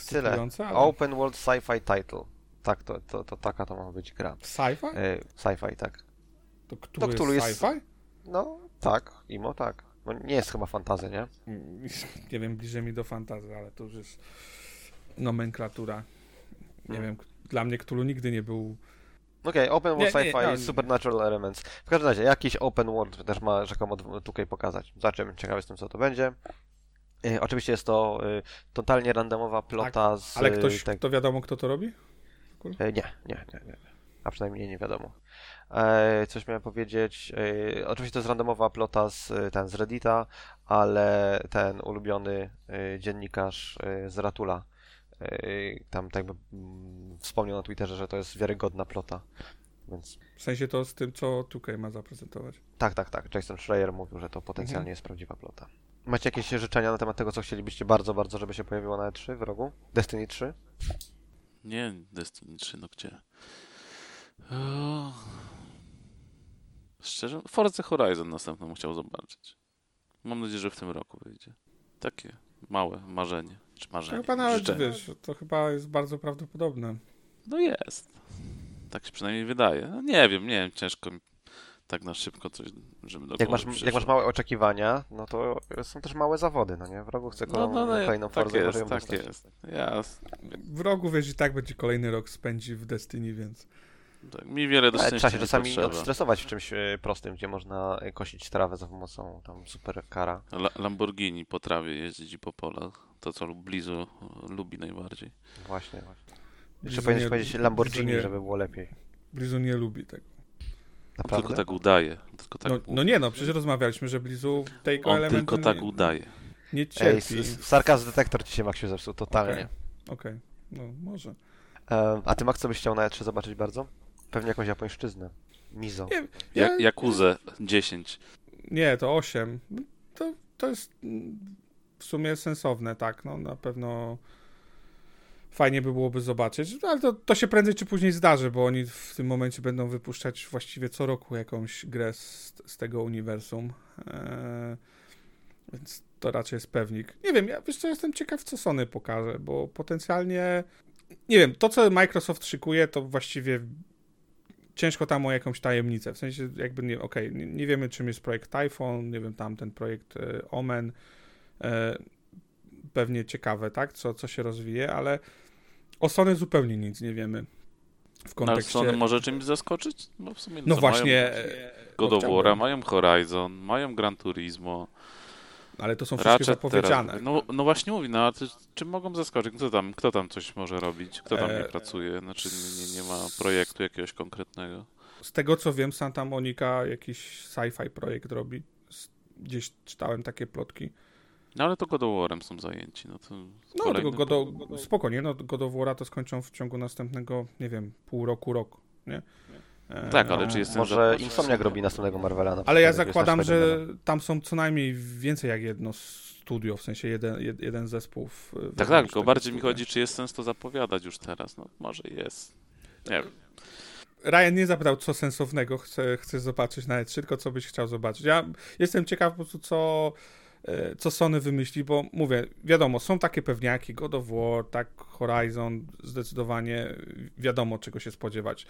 Tyle. ale... Open World Sci-Fi Title. Tak, to, to, to taka to ma być gra. Sci-fi? Y, Sci-fi, tak. To który Cthulhu jest jest- sci-fi? No, tak, Imo, tak. No, nie jest chyba fantazja, nie? Nie wiem, bliżej mi do fantazji, ale to już jest nomenklatura. Nie Mm. wiem, dla mnie Cthulhu nigdy nie był... Okej, open world sci-fi, no. supernatural elements. W każdym razie, jakiś open world też ma rzekomo tutaj pokazać. Zobaczymy, ciekawy jestem, co to będzie. E, oczywiście jest to e, totalnie randomowa plota z... Tak, Ale ktoś, tak- to wiadomo, kto to robi? e, nie, nie, nie, nie. A przynajmniej nie wiadomo. E, coś miałem powiedzieć. E, oczywiście to jest randomowa plota z, ten, z Reddita, ale ten ulubiony e, dziennikarz e, z Ratula tam tak jakby mm, wspomniał na Twitterze, że to jest wiarygodna plota. Więc W sensie to z tym, co Tukaj ma zaprezentować. Tak, tak, tak. Jason Schreier mówił, że to potencjalnie Mhm. jest prawdziwa plota. Macie jakieś życzenia na temat tego, co chcielibyście bardzo, bardzo, żeby się pojawiło na E3 w rogu? Destiny 3? Nie, Destiny 3, no gdzie? O... Szczerze, Forza Horizon następną chciał zobaczyć. Mam nadzieję, że w tym roku wyjdzie. Takie małe marzenie. Czy To marzenie? chyba nawet, życzenie. wiesz, to chyba jest bardzo prawdopodobne. No jest. Tak się przynajmniej wydaje. No nie wiem, nie wiem, ciężko mi tak na szybko coś, żeby do Jak masz, jak masz małe oczekiwania, no to są też małe zawody, no nie? W rogu chce No, no, no, kolejną tak Forzę, jest, ją tak dostać. jest. Jas, W rogu, wiesz, i tak będzie kolejny rok spędzi w Destiny, więc... tak, mi wiele do Ale szczęścia trzeba się czasami potrzeba. odstresować w czymś e, prostym, gdzie można e, kosić trawę za pomocą tam superkara. La Lamborghini po trawie jeździć i po polach. To, co Blizu lubi najbardziej. Właśnie, właśnie. Jeszcze powinieneś nie- powiedzieć Lamborghini, nie- żeby było lepiej. Blizu nie lubi tego. On Naprawdę? tylko tak udaje. Tylko tak, No, no nie no, przecież rozmawialiśmy, że Blizu tego on tylko tak nie, udaje. nie Ej, cierpi. s- sarkazm detektor ci się, Maksiu, zepsuł totalnie. Okej, no może. E, a ty, Max, co byś chciał na E3 zobaczyć bardzo? Pewnie jakąś japońszczyznę. Mizo. Nie, Ja, ja, Jakuzę 10. nie, to 8. To, to jest mm, sumie sensowne, tak, no na pewno fajnie by byłoby zobaczyć, ale to, to się prędzej czy później zdarzy, bo oni w tym momencie będą wypuszczać właściwie co roku jakąś grę z, z tego uniwersum. Eee, więc to raczej jest pewnik. Nie wiem, ja wiesz co, jestem ciekaw, co Sony pokaże, bo potencjalnie nie wiem, to co Microsoft szykuje, to właściwie ciężko tam o jakąś tajemnicę. W sensie jakby nie, okej, nie, nie wiemy czym jest projekt Typhoon, nie wiem, tam ten projekt e, Omen. E, pewnie ciekawe, tak, co, co się rozwije, ale o Sony zupełnie nic nie wiemy. W Ale kontekście... Sony może czymś zaskoczyć? No w sumie No co, właśnie, Mają e, God. War'a, mają Horizon, mają Gran Turismo. ale to są wszystkie Ratchet zapowiedziane. teraz. No, no właśnie mówi, no ale to, czym mogą zaskoczyć? Kto tam, kto tam coś może robić? Kto tam nie E, pracuje? Znaczy nie, nie, ma projektu jakiegoś konkretnego. Z tego co wiem, Santa Monica jakiś sci-fi projekt robi. Gdzieś czytałem takie plotki. No ale to God of War'em są zajęci. No, to No, kolejny- tego God of, spokojnie, no God of War'a to skończą w ciągu następnego, nie wiem, pół roku, rok, nie? E, Tak, ale czy jestem Może za- Insomniac robi następnego Marvela na Ale ja zakładam, jest że tam są co najmniej więcej jak jedno studio, w sensie jeden, jed, jeden zespół. W, Tak, tak, tylko bardziej mi studia. chodzi, czy jest sens to zapowiadać już teraz. No może jest. Nie wiem. Ryan nie zapytał, co sensownego chce, chce zobaczyć na E3, tylko co byś chciał zobaczyć. Ja jestem ciekaw po prostu, co, co Sony wymyśli, bo mówię, wiadomo, są takie pewniaki, God of War, tak, Horizon, zdecydowanie wiadomo, czego się spodziewać.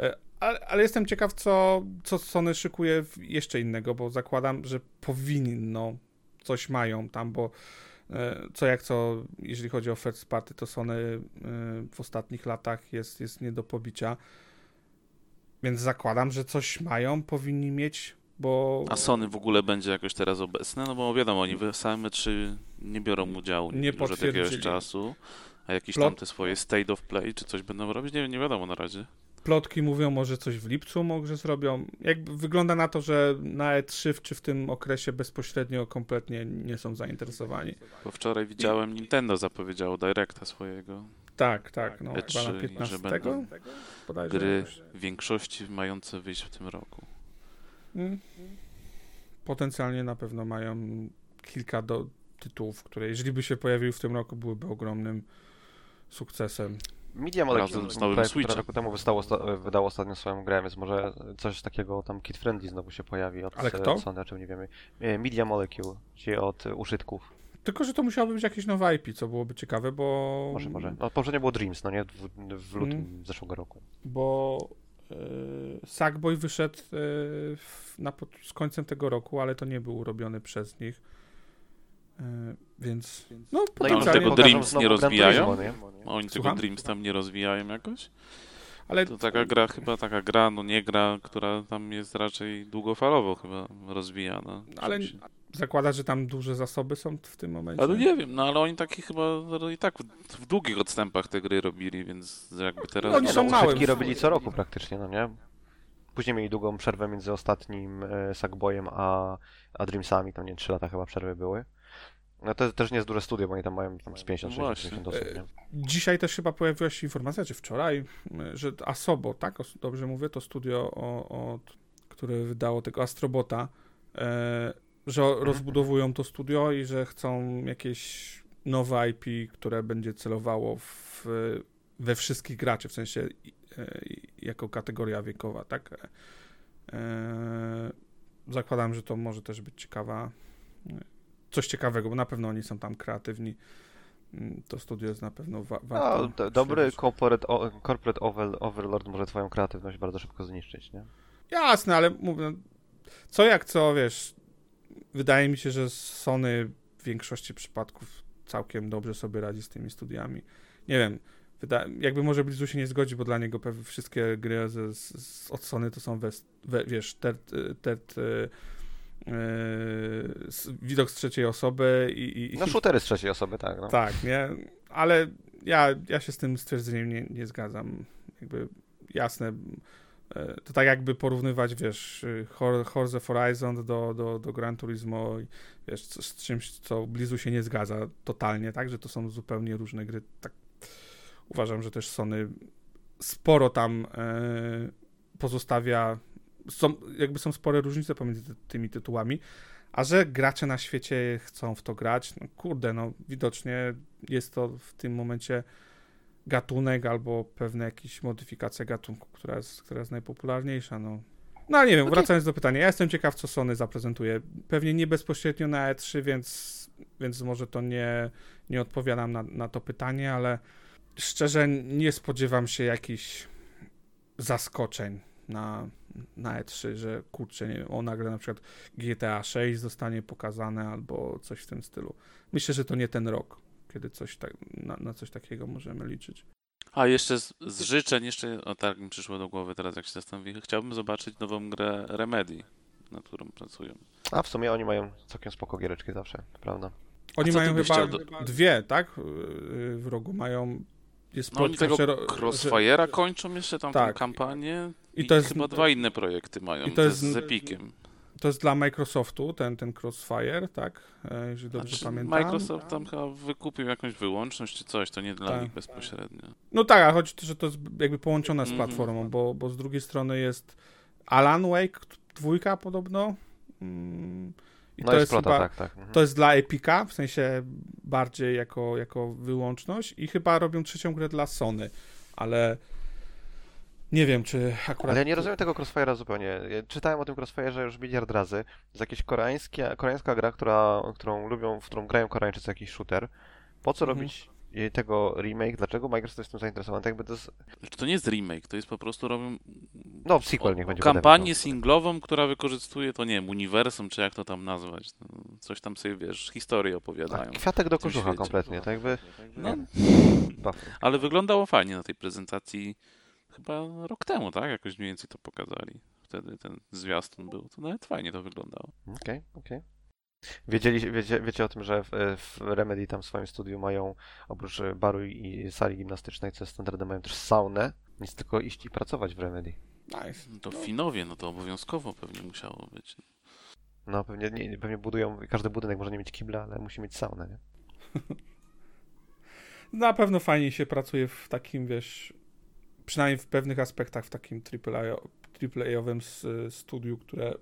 E, Ale, ale jestem ciekaw, co, co Sony szykuje jeszcze innego, bo zakładam, że powinno, coś mają tam, bo e, co jak co, jeżeli chodzi o first party, to Sony e, w ostatnich latach jest, jest nie do pobicia. Więc zakładam, że coś mają, powinni mieć, bo A Sony w ogóle będzie jakoś teraz obecne? No bo wiadomo, oni w same trzy nie biorą udziału Nie już od jakiegoś czasu. A jakieś Plot- tam te swoje state of play, czy coś będą robić? Nie, nie wiadomo na razie. plotki mówią, może coś w lipcu może zrobią. Jakby wygląda na to, że na E3 czy w tym okresie bezpośrednio kompletnie nie są zainteresowani. Bo wczoraj widziałem, Nintendo zapowiedziało Directa swojego. Tak, tak, no E3 chyba na i że 15 będą. Gry w większości mające wyjść w tym roku. Potencjalnie na pewno mają kilka do tytułów, które jeżeli by się pojawiły w tym roku, byłyby ogromnym sukcesem. Media Razem Molecule, z nowym które Switchem. roku temu wystało, wydało ostatnio swoją grę, więc może coś takiego tam Kid Friendly znowu się pojawi od Ale e, kto? Sony, o czym nie wiemy. E, Media Molecule, czyli od użytków. Tylko, że to musiałoby być jakieś nowe IP, co byłoby ciekawe, bo... Może, może. No poprzednio było Dreams, no nie? W, w lutym Mm. zeszłego roku. bo Sackboy wyszedł e, w, na, z końcem tego roku, ale to nie był robiony przez nich. E, więc no No tego Dreams nie rozwijają? Turismo, nie? A Oni Słucham? tego Dreams tam nie rozwijają jakoś? ale To taka gra, chyba taka gra, no nie gra, która tam jest raczej długofalowo chyba rozwijana. Ale. Zakłada, że tam duże zasoby są w tym momencie. A no nie wiem, no ale oni taki chyba no, i tak w, w długich odstępach te gry robili, więc jakby teraz... Oni Nie, są no, małe. robili co roku praktycznie, no nie? Później mieli długą przerwę między ostatnim e, Sackboyem a, a Dreamsami, tam nie 3 lata chyba przerwy były. No to też nie jest duże studio, bo oni tam mają tam z 50 No 60 właśnie. osób, nie? Dzisiaj też chyba pojawiła się informacja, czy wczoraj, że Asobo, tak? Dobrze mówię, to studio, o, o, które wydało tego Astrobota, e, że o- rozbudowują to studio i że chcą jakieś nowe IP, które będzie celowało w, we wszystkich graczy, w sensie e, jako kategoria wiekowa, tak? E, zakładam, że to może też być ciekawa, coś ciekawego, bo na pewno oni są tam kreatywni. Mm, To studio jest na pewno wa- warto. No, dobry corporate, corporate over, overlord może twoją kreatywność bardzo szybko zniszczyć, nie? Jasne, ale mówię, co jak co, wiesz, wydaje mi się, że Sony w większości przypadków całkiem dobrze sobie radzi z tymi studiami. Nie wiem, wyda- jakby może Blizu się nie zgodzi, bo dla niego pewnie wszystkie gry ze, z, od Sony to są, wes, we, wiesz, tert, tert, e, widok z trzeciej osoby i, i No shootery z trzeciej osoby, tak, no. tak, nie? Ale ja, ja się z tym stwierdzeniem nie, nie zgadzam. Jakby jasne, to tak jakby porównywać, wiesz, y, Hor- Forza Horizon do, do, do Gran Turismo wiesz, z, z czymś, co Blizu się nie zgadza totalnie, tak? Że to są zupełnie różne gry. Tak uważam, że też Sony sporo tam e, pozostawia, są, jakby są spore różnice pomiędzy ty, tymi tytułami, a że gracze na świecie chcą w to grać, no kurde, no widocznie jest to w tym momencie gatunek albo pewna jakaś modyfikacja gatunku, która jest, która jest najpopularniejsza, no. No ale nie wiem, wracając do pytania, ja jestem ciekaw, co Sony zaprezentuje. Pewnie nie bezpośrednio na E3, więc, więc może to nie, nie odpowiadam na, na to pytanie, ale szczerze nie spodziewam się jakichś zaskoczeń na, na E3, że kurczę, nie o nagle na przykład GTA 6 zostanie pokazane albo coś w tym stylu. Myślę, że to nie ten rok, kiedy coś tak, na, na coś takiego możemy liczyć. A jeszcze z, z życzeń, jeszcze, o tak mi przyszło do głowy teraz, jak się zastanowiłem, chciałbym zobaczyć nową grę Remedy, nad którą pracują. A w sumie oni mają całkiem spoko giereczki zawsze, prawda? Oni mają chyba do- dwie, tak? W rogu mają. Jest No oni tego że- że- Crossfire'a kończą jeszcze tam Tak. kampanię I i, to jest- chyba dwa inne projekty mają, i to jest- jest z Epiciem. To jest dla Microsoftu, ten, ten Crossfire, tak? E, jeżeli dobrze Znaczy, pamiętam. Microsoft tam chyba wykupił jakąś wyłączność czy coś, to nie dla Tak. nich bezpośrednio. No tak, ale chodzi o to, że to jest jakby połączone z Mhm. platformą, bo, bo z drugiej strony jest Alan Wake dwójka podobno. Mm, I No to jest prota, chyba, tak, tak. Mhm. To jest dla Epica, w sensie bardziej jako, jako wyłączność i chyba robią trzecią grę dla Sony, ale nie wiem, czy akurat... Ale ja nie rozumiem tego Crossfire'a zupełnie. Ja czytałem o tym Crossfire'ze już miliard razy. Jest jakaś koreańskie, koreańska gra, która, którą lubią, w którą grają Koreańczycy, jakiś shooter. Po co Mhm. robić tego remake? Dlaczego Microsoft jest tym zainteresowany? Tak jakby to jest... Znaczy, to nie jest remake, to jest po prostu robią No, sequel niech będzie. kampanię potem, no. singlową, która wykorzystuje to, nie wiem, uniwersum, czy jak to tam nazwać. No, coś tam sobie, wiesz, historię A, opowiadają. kwiatek do kożucha kompletnie, tak jakby... No, ale wyglądało fajnie na tej prezentacji. Chyba rok temu, tak? Jakoś mniej więcej to pokazali. Wtedy ten zwiastun był. To nawet fajnie to wyglądało. Okej, okej. Wiedzieli, wiecie, wiecie o tym, że w, w Remedy tam w swoim studiu mają oprócz baru i sali gimnastycznej, co jest standardem, mają też saunę. Nic tylko iść i pracować w Remedy. Nice. No To w Finowie, no to obowiązkowo pewnie musiało być. No pewnie, nie, pewnie budują, każdy budynek może nie mieć kibla, ale musi mieć saunę, nie? Na pewno fajnie się pracuje w takim, wiesz, przynajmniej w pewnych aspektach w takim AAA-owym studiu, które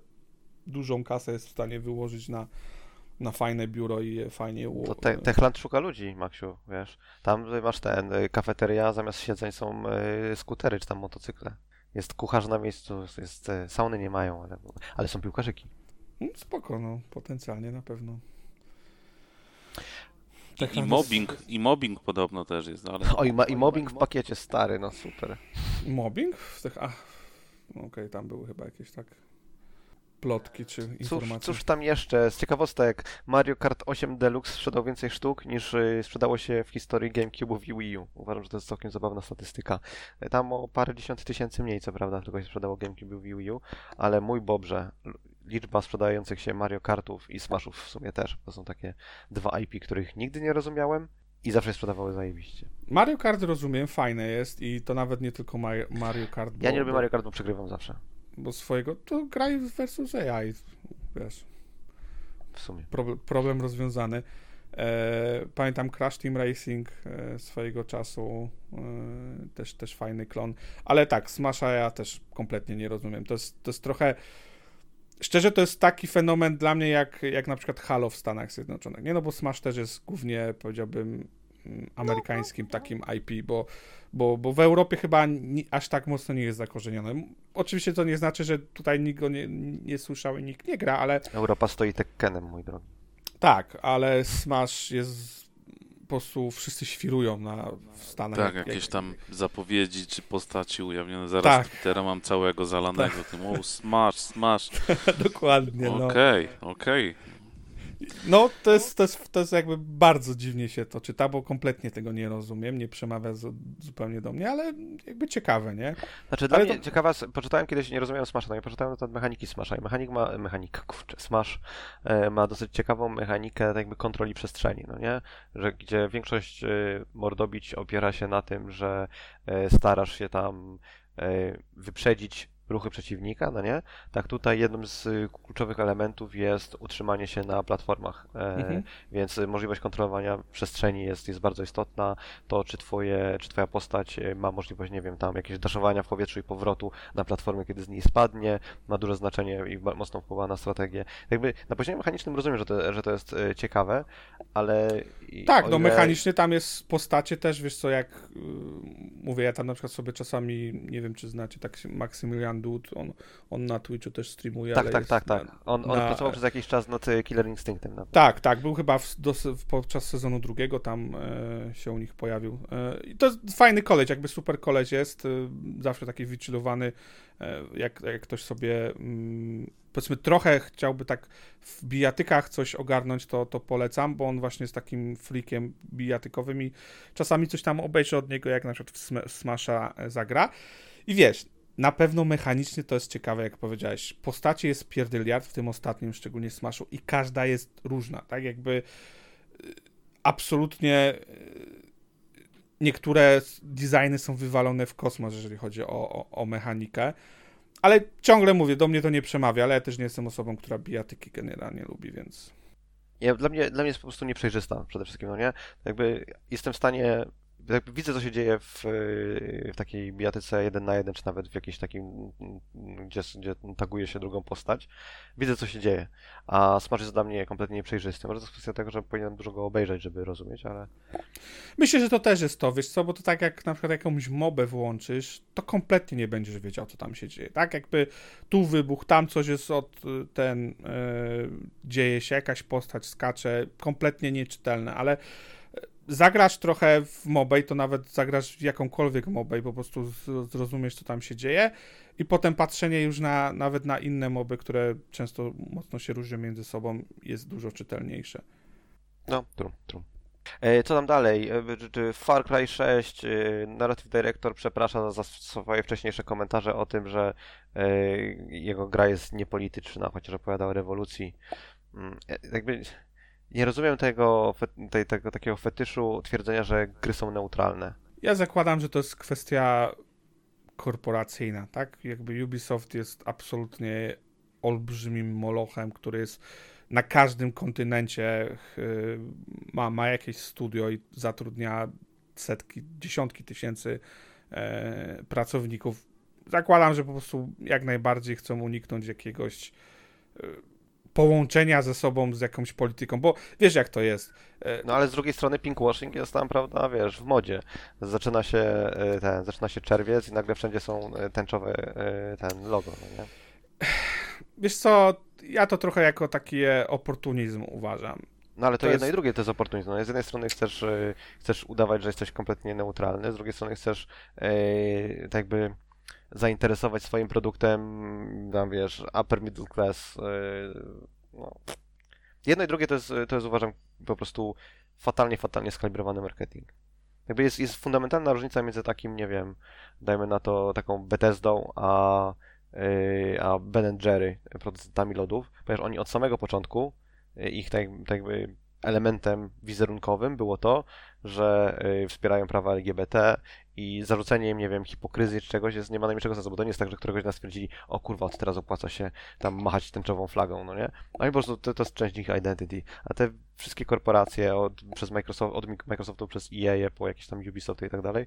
dużą kasę jest w stanie wyłożyć na, na fajne biuro i fajnie To te, Techland szuka ludzi, Maksiu, wiesz. Tam masz ten, y, kafeteria, zamiast siedzeń są y, skutery czy tam motocykle. Jest kucharz na miejscu, jest, jest y, sauny nie mają, ale, ale są piłkarzyki. No, spoko, no, potencjalnie na pewno. I, Tak, i mobbing, i mobbing podobno też jest, ale Oj, ma, i mobbing w pakiecie stary, no super. Mobbing? W tych, ach, no okej, tam były chyba jakieś tak plotki czy Cóż, informacje. cóż tam jeszcze? Z ciekawostek, Mario Kart 8 Deluxe sprzedał więcej sztuk niż y, sprzedało się w historii GameCube'ów i Wii U. Uważam, że to jest całkiem zabawna statystyka. Tam o parę dziesiąt tysięcy mniej, co prawda, tylko się sprzedało GameCube'ów i Wii U, ale mój Bobrze, liczba sprzedających się Mario Kartów i Smashów w sumie też. To są takie dwa IP, których nigdy nie rozumiałem i zawsze sprzedawały zajebiście. Mario Kart rozumiem, fajne jest i to nawet nie tylko Mario, Kart. Ja bo- nie lubię Mario Kart, bo przegrywam zawsze. Bo swojego, to graj versus AI, wiesz, W sumie. problem, problem rozwiązany. E, pamiętam Crash Team Racing e, swojego czasu, e, też, też fajny klon, ale tak, Smasha ja też kompletnie nie rozumiem. To jest, to jest trochę, szczerze to jest taki fenomen dla mnie jak, jak na przykład Halo w Stanach Zjednoczonych. Nie no, bo Smash też jest głównie, powiedziałbym, mm, amerykańskim takim IP, bo, bo, bo w Europie chyba ni, aż tak mocno nie jest zakorzeniony. M- Oczywiście to nie znaczy, że tutaj nikt go nie, nie słyszał i nikt nie gra, ale Europa stoi Tekkenem, mój drogi. tak, ale Smash jest po prostu wszyscy świrują na w Stanach. tak, jak- jakieś jak- tam zapowiedzi czy postaci ujawnione. Zaraz Tak. Twittera mam całego zalanego tym, o smash, smash. Dokładnie, no. Okej, okej. No, to jest, to, jest, to jest jakby bardzo dziwnie się to czyta, bo kompletnie tego nie rozumiem, nie przemawia zu, zupełnie do mnie, ale jakby ciekawe, nie? Znaczy dla Ale mnie to- ciekawa, poczytałem kiedyś, nie rozumiałem Smasha, no i poczytałem na temat mechaniki Smasha i mechanik ma, mechanika, kurczę, Smash e, ma dosyć ciekawą mechanikę tak jakby kontroli przestrzeni, no nie? Że gdzie większość e, mordobić opiera się na tym, że e, starasz się tam wyprzedzić ruchy przeciwnika, no nie? Tak tutaj jednym z y, kluczowych elementów jest utrzymanie się na platformach, e, Mhm. więc y, możliwość kontrolowania przestrzeni jest, jest bardzo istotna. To, czy, twoje, czy twoja postać y, ma możliwość, nie wiem, tam jakieś daszowania w powietrzu i powrotu na platformie, kiedy z niej spadnie, ma duże znaczenie i mocno wpływa na strategię. Jakby na poziomie mechanicznym rozumiem, że to, że to jest ciekawe, ale... Tak, no ile- mechanicznie tam jest postacie też, wiesz co, jak yy, mówię, ja tam na przykład sobie czasami, nie wiem czy znacie, tak Maximilian Dude, on, on na Twitchu też streamuje, Tak, tak, tak, tak. na- On, on na- pracował przez jakiś czas nad y, Killer Instinctem. Na... Tak, tak, był chyba w, dos, w, podczas sezonu drugiego, tam e, się u nich pojawił. E, I to jest fajny koleś, jakby super koleś jest, e, zawsze taki wychillowany, jak, jak ktoś sobie, mm, powiedzmy trochę chciałby tak w bijatykach coś ogarnąć, to, to polecam, bo on właśnie jest takim freakiem bijatykowym i czasami coś tam obejrzy od niego, jak na przykład w Sm- Smasha e, zagra. I wiesz, na pewno mechanicznie to jest ciekawe, jak powiedziałeś. Postacie jest pierdyliard, w tym ostatnim, szczególnie Smashu, i każda jest różna, tak? Jakby y, absolutnie niektóre designy są wywalone w kosmos, jeżeli chodzi o, o, o mechanikę. ale ciągle mówię, do mnie to nie przemawia, ale ja też nie jestem osobą, która bijatyki generalnie lubi, więc... Ja, dla, mnie, dla mnie jest po prostu nieprzejrzysta przede wszystkim, no nie? Jakby jestem w stanie widzę, co się dzieje w, w takiej bijatyce jeden na jeden, czy nawet w jakimś takim, gdzie, gdzie taguje się drugą postać. Widzę, co się dzieje. A Smash jest dla mnie kompletnie nieprzejrzysty. Może to jest kwestia tego, że powinienem dużo go obejrzeć, żeby rozumieć, ale... Myślę, że to też jest to, wiesz co, bo to tak jak na przykład jakąś mobę włączysz, to kompletnie nie będziesz wiedział, co tam się dzieje, tak? Jakby tu wybuch, tam coś jest od ten, yy, dzieje się, jakaś postać skacze, kompletnie nieczytelne, ale zagrasz trochę w mobej, to nawet zagrasz w jakąkolwiek mobej, po prostu zrozumiesz, co tam się dzieje i potem patrzenie już na, nawet na inne moby, które często mocno się różnią między sobą, jest dużo czytelniejsze. No, true, true. E, co tam dalej? E, Far Cry 6, e, Narrative Director przeprasza za swoje wcześniejsze komentarze o tym, że jego gra jest niepolityczna, chociaż opowiada o rewolucji. Mm, jakby nie rozumiem tego, tego takiego fetyszu twierdzenia, że gry są neutralne. Ja zakładam, że to jest kwestia korporacyjna, tak? Jakby Ubisoft jest absolutnie olbrzymim molochem, który jest na każdym kontynencie ma, ma jakieś studio i zatrudnia setki, dziesiątki tysięcy e, pracowników. Zakładam, że po prostu jak najbardziej chcą uniknąć jakiegoś e, połączenia ze sobą z jakąś polityką, bo wiesz jak to jest. E, no ale z drugiej strony pinkwashing jest tam, prawda, wiesz, w modzie. Zaczyna się e, ten, zaczyna się czerwiec i nagle wszędzie są e, tęczowe ten logo, no nie? Wiesz co, ja to trochę jako taki oportunizm uważam. No ale to, to jedno jest... i drugie to jest oportunizm. No, z jednej strony chcesz, chcesz udawać, że jesteś kompletnie neutralny, z drugiej strony chcesz tak jakby zainteresować swoim produktem, tam wiesz, upper middle class. Yy, no. Jedno i drugie to jest, to jest uważam po prostu fatalnie, fatalnie skalibrowany marketing. Jakby jest, jest fundamentalna różnica między takim, nie wiem, dajmy na to taką Bethesdą, a, yy, a Ben Jerry, producentami lodów, ponieważ oni od samego początku, yy, ich tak, tak jakby elementem wizerunkowym było to, że y, wspierają prawa LGBT i zarzucenie im, nie wiem, hipokryzji czy czegoś jest, nie ma najmniejszego sensu, bo to nie jest tak, że któregoś nas stwierdzili, o kurwa, od teraz opłaca się tam machać tęczową flagą, no nie? No i po prostu to, to jest część ich identity. A te wszystkie korporacje od, przez Microsoft, od Microsoftu przez EA po jakieś tam Ubisoft i tak dalej,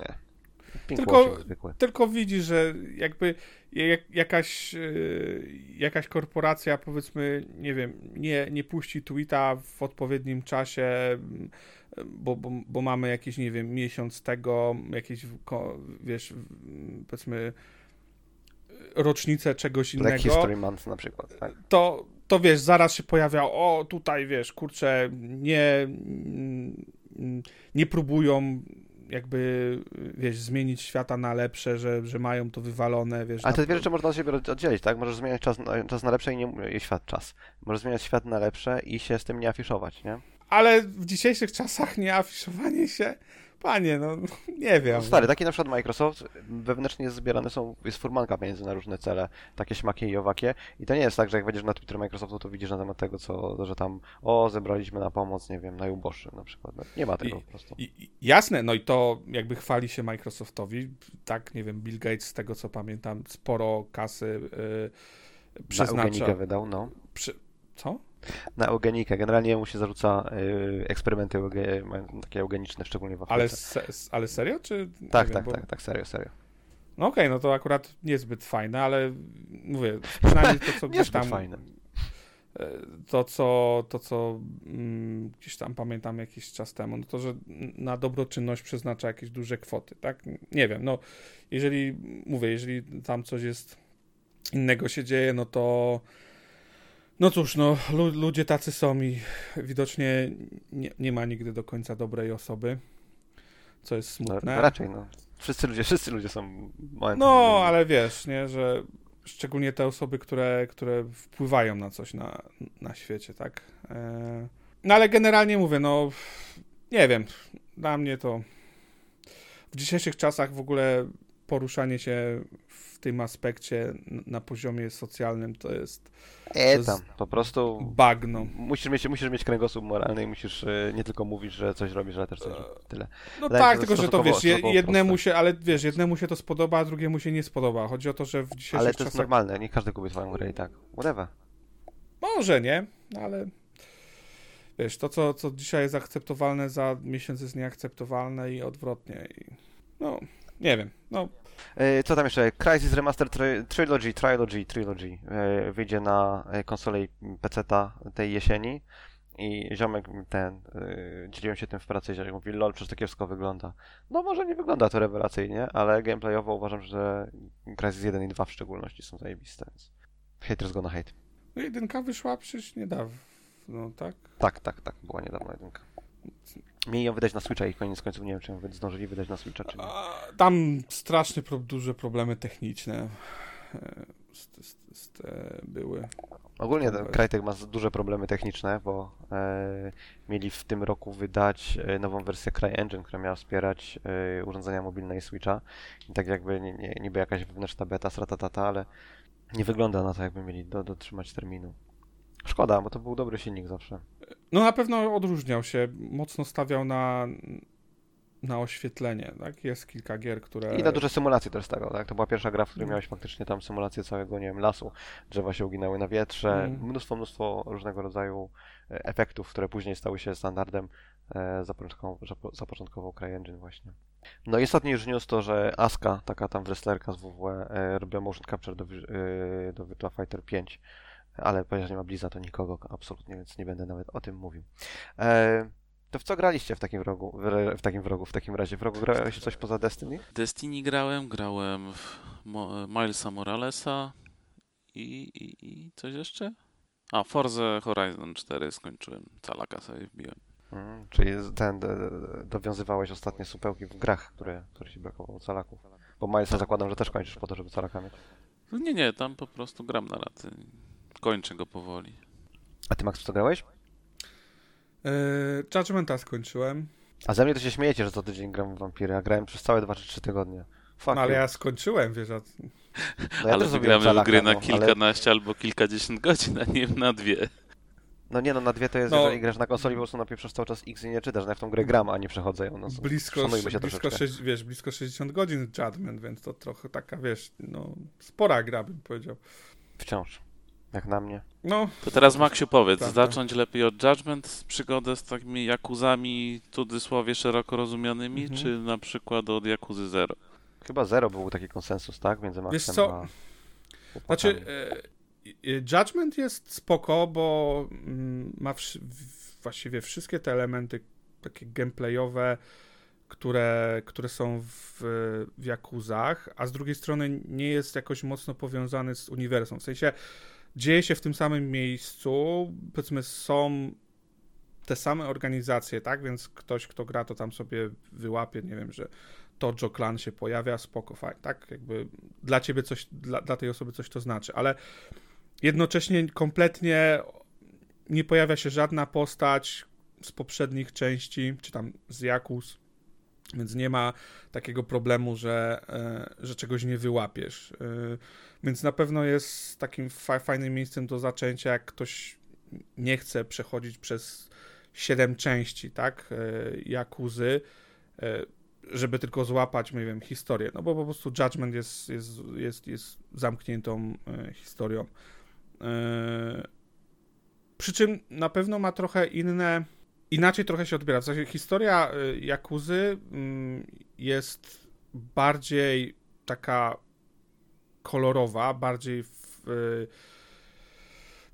nie, tylko, tylko widzi, że jakby jak, jakaś, e, jakaś korporacja, powiedzmy, nie wiem, nie, nie puści tweeta w odpowiednim czasie, bo, bo, bo mamy jakiś, nie wiem, miesiąc tego, jakieś, wiesz, powiedzmy, rocznicę czegoś innego. Black History Month na przykład, tak? To, to wiesz, zaraz się pojawia, o tutaj wiesz, kurczę, nie, nie próbują jakby, wiesz, zmienić świata na lepsze, że, że mają to wywalone, wiesz. Ale te dwie rzeczy można od siebie oddzielić, tak? Możesz zmieniać czas, czas na lepsze i nie świat czas. Możesz zmieniać świat na lepsze i się z tym nie afiszować, nie? Ale w dzisiejszych czasach nie afiszowanie się Panie, no nie wiem. No stary, taki na przykład Microsoft, wewnętrznie zbierane są, jest furmanka pieniędzy na różne cele, takie śmakie i owakie i to nie jest tak, że jak wejdziesz na Twitter Microsoftu, to widzisz na temat tego, co, że tam, o, zebraliśmy na pomoc, nie wiem, najuboższych na przykład. No, nie ma tego I, po prostu. I, jasne, no i to jakby chwali się Microsoftowi, tak, nie wiem, Bill Gates, z tego co pamiętam, sporo kasy yy, przeznacza. Na wydał, no. Przy... Co? Na eugenikę. Generalnie mu się zarzuca y, eksperymenty euge, takie eugeniczne, szczególnie w Afryce. Ale, se, ale serio? Czy, tak, wiem, tak, bo... tak, tak, serio, serio. No okej, okay, no to akurat niezbyt fajne, ale mówię, przynajmniej to, co gdzieś tam... fajne. E, to, co, to, co mm, gdzieś tam pamiętam jakiś czas temu, no to, że na dobroczynność przeznacza jakieś duże kwoty, tak? Nie wiem, no jeżeli, mówię, jeżeli tam coś jest innego się dzieje, no to no cóż, no, ludzie tacy są i widocznie nie, nie, ma nigdy do końca dobrej osoby, co jest no, smutne. No, raczej, no. Wszyscy ludzie, wszyscy ludzie są... No, ale wiesz, nie, że szczególnie te osoby, które, które wpływają na coś na, na świecie, tak? E... No ale generalnie mówię, no, nie wiem, dla mnie to w dzisiejszych czasach w ogóle poruszanie się w tym aspekcie na poziomie socjalnym to jest E, To tam, jest- po prostu bagno. musisz mieć, musisz mieć kręgosłup moralny i musisz e, nie tylko mówić, że coś robisz, ale też coś robić. Tyle. No Wydaje tak, tylko że to wiesz, jednemu proste. się, ale wiesz, jednemu się to spodoba, a drugiemu się nie spodoba. Chodzi o to, że w dzisiejszych Ale to jest czasach... normalne, nie każdy kupi twoją grę i tak. Whatever. Może nie, ale wiesz, to co, co dzisiaj jest akceptowalne za miesiąc jest nieakceptowalne i odwrotnie. I, no, nie wiem. No, E, Co tam jeszcze? Crysis Remaster Tri- Trilogy, Trilogy, Trilogy e, wyjdzie na e, konsolę i PC-ta tej jesieni i ziomek ten, dzieliłem się tym w pracy ziomek mówi, lol, przecież to kiepsko wygląda. No może nie wygląda to rewelacyjnie, ale gameplayowo uważam, że Crysis 1 i 2 w szczególności są zajebiste, więc haters gonna hate. no jedynka wyszła przecież niedawno, no tak? Tak, tak, tak, była niedawno jedynka. Mieli ją wydać na Switcha i koniec końców nie wiem, czy ją zdążyli wydać na Switcha, czy nie. A, Tam strasznie pro, duże problemy techniczne e, z, z, z te były. Ogólnie ten. Crytek ma duże problemy techniczne, bo e, mieli w tym roku wydać e, nową wersję CryEngine, która miała wspierać e, urządzenia mobilne i Switcha. I tak jakby nie, nie, niby jakaś wewnętrzna beta, stratatata, ale nie wygląda na to, jakby mieli do, dotrzymać terminu. Szkoda, bo to był dobry silnik zawsze. No na pewno odróżniał się, mocno stawiał na, na oświetlenie, tak? Jest kilka gier, które... I na duże symulacje też stawiał, tak? To była pierwsza gra, w której Mm. miałeś faktycznie tam symulację całego, nie wiem, lasu. Drzewa się uginały na wietrze, Mm. mnóstwo, mnóstwo różnego rodzaju e, efektów, które później stały się standardem. E, zapoczątkował, zapo- zapoczątkował CryEngine właśnie. No i ostatni już news to, że Aska, taka tam wrestlerka z WWE, e, robiła motion capture do, do Virtua Fighter 5, ale ponieważ nie ma Bliza, to nikogo absolutnie, więc nie będę nawet o tym mówił. E, to w co graliście w takim wrogu, w, w takim wrogu, w takim razie? W rogu grałeś coś poza Destiny? Destiny grałem, grałem w Mo- Milesa Moralesa i, i, i coś jeszcze? A, Forza Horizon 4 skończyłem. Calaka sobie wbiłem. Mm, czyli ten, dowiązywałeś ostatnie supełki w grach, które, które ci brakowało calaków. Bo Milesa zakładam, że też kończysz po to, żeby calaka mieć. No Nie, nie, tam po prostu gram na raty. Kończę go powoli. A ty Max co grałeś? E, Judgmenta skończyłem, A ze mnie to się śmiejecie, że co tydzień gram w Vampiry, a grałem przez całe 2 czy 3 tygodnie. Fuck no, ale you. ja skończyłem, wiesz, a... no, ja ale wygramy gry na no, ale- kilkanaście albo kilkadziesiąt godzin, a nie na dwie. No nie no, na dwie to jest, No. jeżeli grasz na konsoli, po prostu napieprzasz cały czas X i nie czytasz. No ja w tą grę gram, a nie przechodzę ją. No, blisko, się blisko, troszeczkę. sześć, wiesz, blisko 60 godzin Judgment, więc to trochę taka, wiesz, no, spora gra, bym powiedział. Wciąż. Jak na mnie. No, To teraz Maksiu powiedz, Prawda. zacząć lepiej od Judgment przygodę z takimi jakuzami w cudzysłowie szeroko rozumianymi, Mhm. czy na przykład od Jakuzy Zero? Chyba zero był taki konsensus, tak? Między Maxem Wiesz co? a... Znaczy, chłopakami. e, e, Judgment jest spoko, bo mm, ma wsz- w- właściwie wszystkie te elementy takie gameplayowe, które, które są w, w Jakuzach, a z drugiej strony nie jest jakoś mocno powiązany z uniwersum. W sensie dzieje się w tym samym miejscu, powiedzmy są te same organizacje, tak? Więc ktoś, kto gra, to tam sobie wyłapie, nie wiem, że Tojo Clan się pojawia, spoko, fajnie, tak? Jakby dla ciebie coś, dla, dla tej osoby coś to znaczy, ale jednocześnie kompletnie nie pojawia się żadna postać z poprzednich części, czy tam z Jakus, więc nie ma takiego problemu, że, e, że czegoś nie wyłapiesz. E, Więc na pewno jest takim fa- fajnym miejscem do zaczęcia, jak ktoś nie chce przechodzić przez siedem części, tak, e, Jakuzy, żeby tylko złapać, nie wiem, historię, no bo po prostu Judgment jest, jest, jest, jest zamkniętą historią. Przy czym na pewno ma trochę inne, inaczej trochę się odbiera. W sensie historia e, Jakuzy mm, jest bardziej taka kolorowa, bardziej w, e,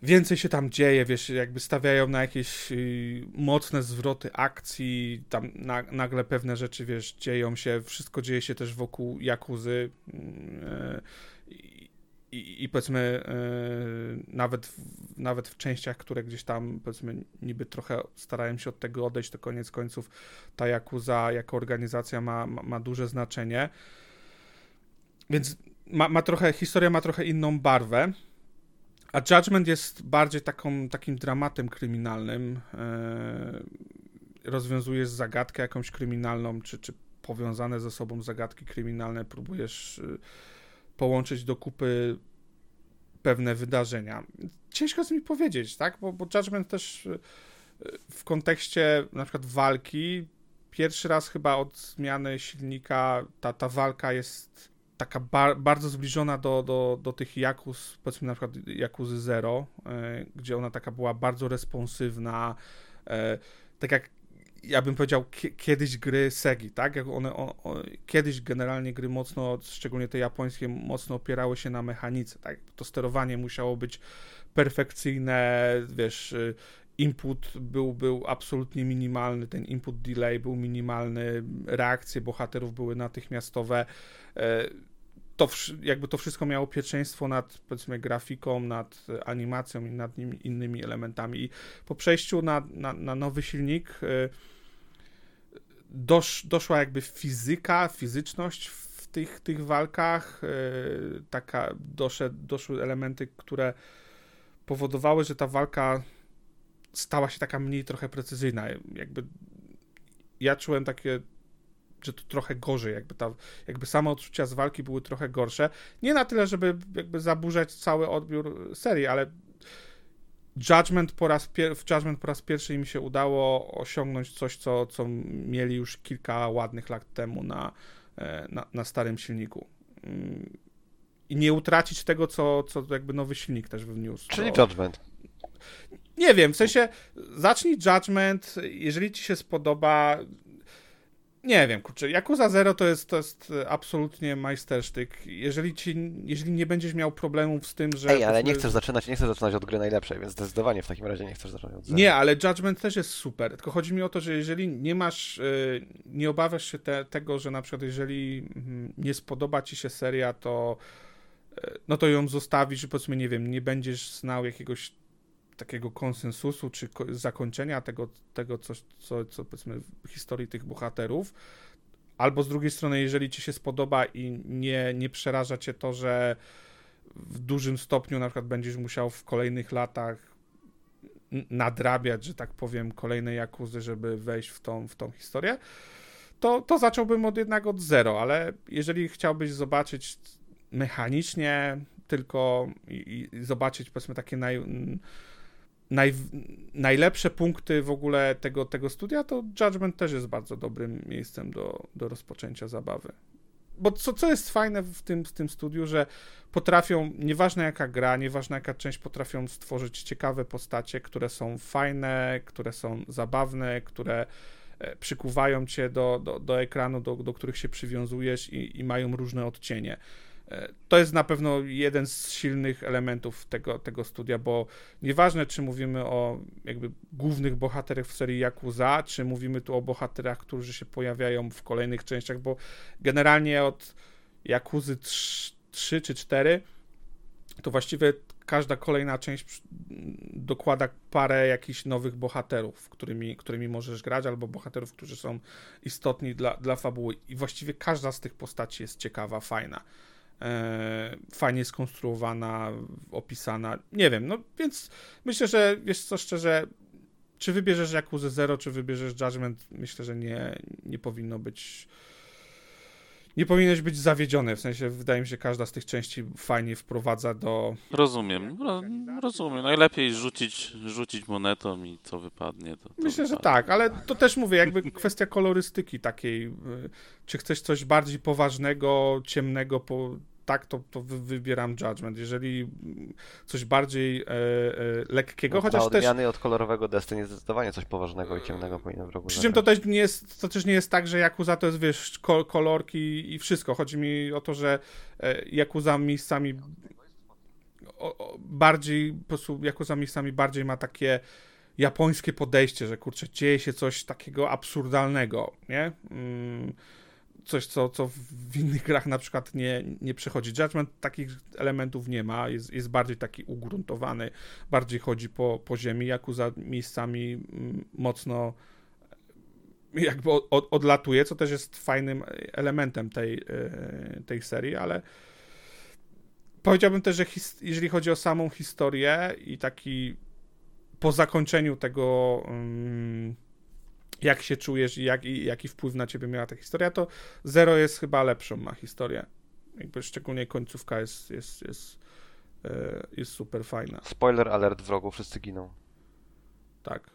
więcej się tam dzieje, wiesz, jakby stawiają na jakieś y, mocne zwroty akcji, tam na, nagle pewne rzeczy, wiesz, dzieją się, wszystko dzieje się też wokół Jakuzy y, i, i, powiedzmy y, nawet, w, nawet w częściach, które gdzieś tam powiedzmy niby trochę starają się od tego odejść, to koniec końców ta Jakuza jako organizacja ma, ma, ma duże znaczenie. Więc ma, ma trochę, historia ma trochę inną barwę. A Judgment jest bardziej taką, takim dramatem kryminalnym. E, rozwiązujesz zagadkę jakąś kryminalną, czy, czy powiązane ze sobą zagadki kryminalne próbujesz y, połączyć do kupy pewne wydarzenia. Ciężko jest mi powiedzieć, tak? Bo, bo Judgment też y, w kontekście na przykład walki, pierwszy raz chyba od zmiany silnika ta, ta walka jest taka bar bardzo zbliżona do, do, do tych Jakus, powiedzmy na przykład Jakuzy Zero, e, gdzie ona taka była bardzo responsywna, e, tak jak ja bym powiedział kiedyś gry Segi, tak? Jak one, kiedyś generalnie gry mocno, szczególnie te japońskie, mocno opierały się na mechanice, tak? To sterowanie musiało być perfekcyjne, wiesz, y, input był, był absolutnie minimalny, ten input delay był minimalny, reakcje bohaterów były natychmiastowe. E, to, jakby to wszystko miało pierwszeństwo nad, powiedzmy, grafiką, nad animacją i nad innymi elementami. I po przejściu na, na, na nowy silnik e, dosz, doszła jakby fizyka, fizyczność w tych, tych walkach, e, taka, doszedł, doszły elementy, które powodowały, że ta walka stała się taka mniej trochę precyzyjna. Jakby ja czułem takie, że to trochę gorzej, jakby, ta, jakby same odczucia z walki były trochę gorsze. Nie na tyle, żeby jakby zaburzać cały odbiór serii, ale Judgment po raz, pier- w Judgment po raz pierwszy im się udało osiągnąć coś, co, co mieli już kilka ładnych lat temu na, e, na, na starym silniku. Mm, I nie utracić tego, co, co jakby nowy silnik też wniósł. Czyli Judgment. Nie wiem, w sensie zacznij Judgment, jeżeli ci się spodoba. Nie wiem, kurczę, Yakuza Zero to jest, to jest absolutnie majstersztyk. Jeżeli ci, jeżeli nie będziesz miał problemów z tym, że... Ej, ale nie chcesz zaczynać, nie chcesz zaczynać od gry najlepszej, więc zdecydowanie w takim razie nie chcesz zaczynać od zera. Nie, ale Judgment też jest super, tylko chodzi mi o to, że jeżeli nie masz, y, nie obawiasz się te, tego, że na przykład jeżeli mm, nie spodoba ci się seria, to y, no to ją zostawisz i powiedzmy, nie wiem, nie będziesz znał jakiegoś takiego konsensusu czy zakończenia tego, tego co, co, co powiedzmy w historii tych bohaterów. Albo z drugiej strony, jeżeli ci się spodoba i nie, nie przeraża cię to, że w dużym stopniu na przykład będziesz musiał w kolejnych latach nadrabiać, że tak powiem, kolejne Jakuzy, żeby wejść w tą, w tą historię, to, to zacząłbym od jednak od zero, ale jeżeli chciałbyś zobaczyć mechanicznie tylko i, i zobaczyć powiedzmy takie naj, naj, najlepsze punkty w ogóle tego, tego studia, to Judgment też jest bardzo dobrym miejscem do, do rozpoczęcia zabawy. Bo co, co jest fajne w tym, w tym studiu, że potrafią, nieważne jaka gra, nieważne jaka część, potrafią stworzyć ciekawe postacie, które są fajne, które są zabawne, które e, przykuwają cię do, do, do ekranu, do, do których się przywiązujesz i, i mają różne odcienie. To jest na pewno jeden z silnych elementów tego, tego studia, bo nieważne, czy mówimy o jakby głównych bohaterach w serii Yakuza, czy mówimy tu o bohaterach, którzy się pojawiają w kolejnych częściach, bo generalnie od Yakuzy 3, 3 czy 4 to właściwie każda kolejna część dokłada parę jakichś nowych bohaterów, którymi, którymi możesz grać, albo bohaterów, którzy są istotni dla, dla fabuły. I właściwie każda z tych postaci jest ciekawa, fajna e, fajnie skonstruowana, opisana. Nie wiem, no więc myślę, że wiesz co, szczerze, czy wybierzesz Yakuza Zero, czy wybierzesz Judgment, myślę, że nie, nie powinno być nie powinieneś być zawiedziony, w sensie wydaje mi się, każda z tych części fajnie wprowadza do... Rozumiem, ro, rozumiem. Najlepiej rzucić, rzucić monetą i co wypadnie. To, to Myślę, wypadnie. że tak, ale to też mówię, jakby kwestia kolorystyki takiej, y, czy chcesz coś bardziej poważnego, ciemnego, po, tak, to, to wybieram Judgment. Jeżeli coś bardziej e, e, lekkiego, no, chociaż odmiany też... od kolorowego Destiny zdecydowanie coś poważnego i ciemnego powinno w rogu Przy czym to też nie jest, to też nie jest tak, że Yakuza to jest, wiesz, kolorki i wszystko. Chodzi mi o to, że e, Yakuza miejscami o, o, bardziej, po prostu Yakuza miejscami bardziej ma takie japońskie podejście, że kurczę, dzieje się coś takiego absurdalnego, nie? Mm coś, co, co w innych grach na przykład nie, nie przychodzi. Judgment takich elementów nie ma, jest, jest bardziej taki ugruntowany, bardziej chodzi po, po ziemi, Yakuza miejscami mm, mocno jakby od, odlatuje, co też jest fajnym elementem tej, e, tej serii, ale powiedziałbym też, że his, jeżeli chodzi o samą historię i taki po zakończeniu tego um, jak się czujesz i, jak, i jaki wpływ na ciebie miała ta historia, to Zero jest chyba lepszą ma historię. Jakby szczególnie końcówka jest, jest, jest, e, jest super fajna. Spoiler alert wrogu, wszyscy giną. Tak.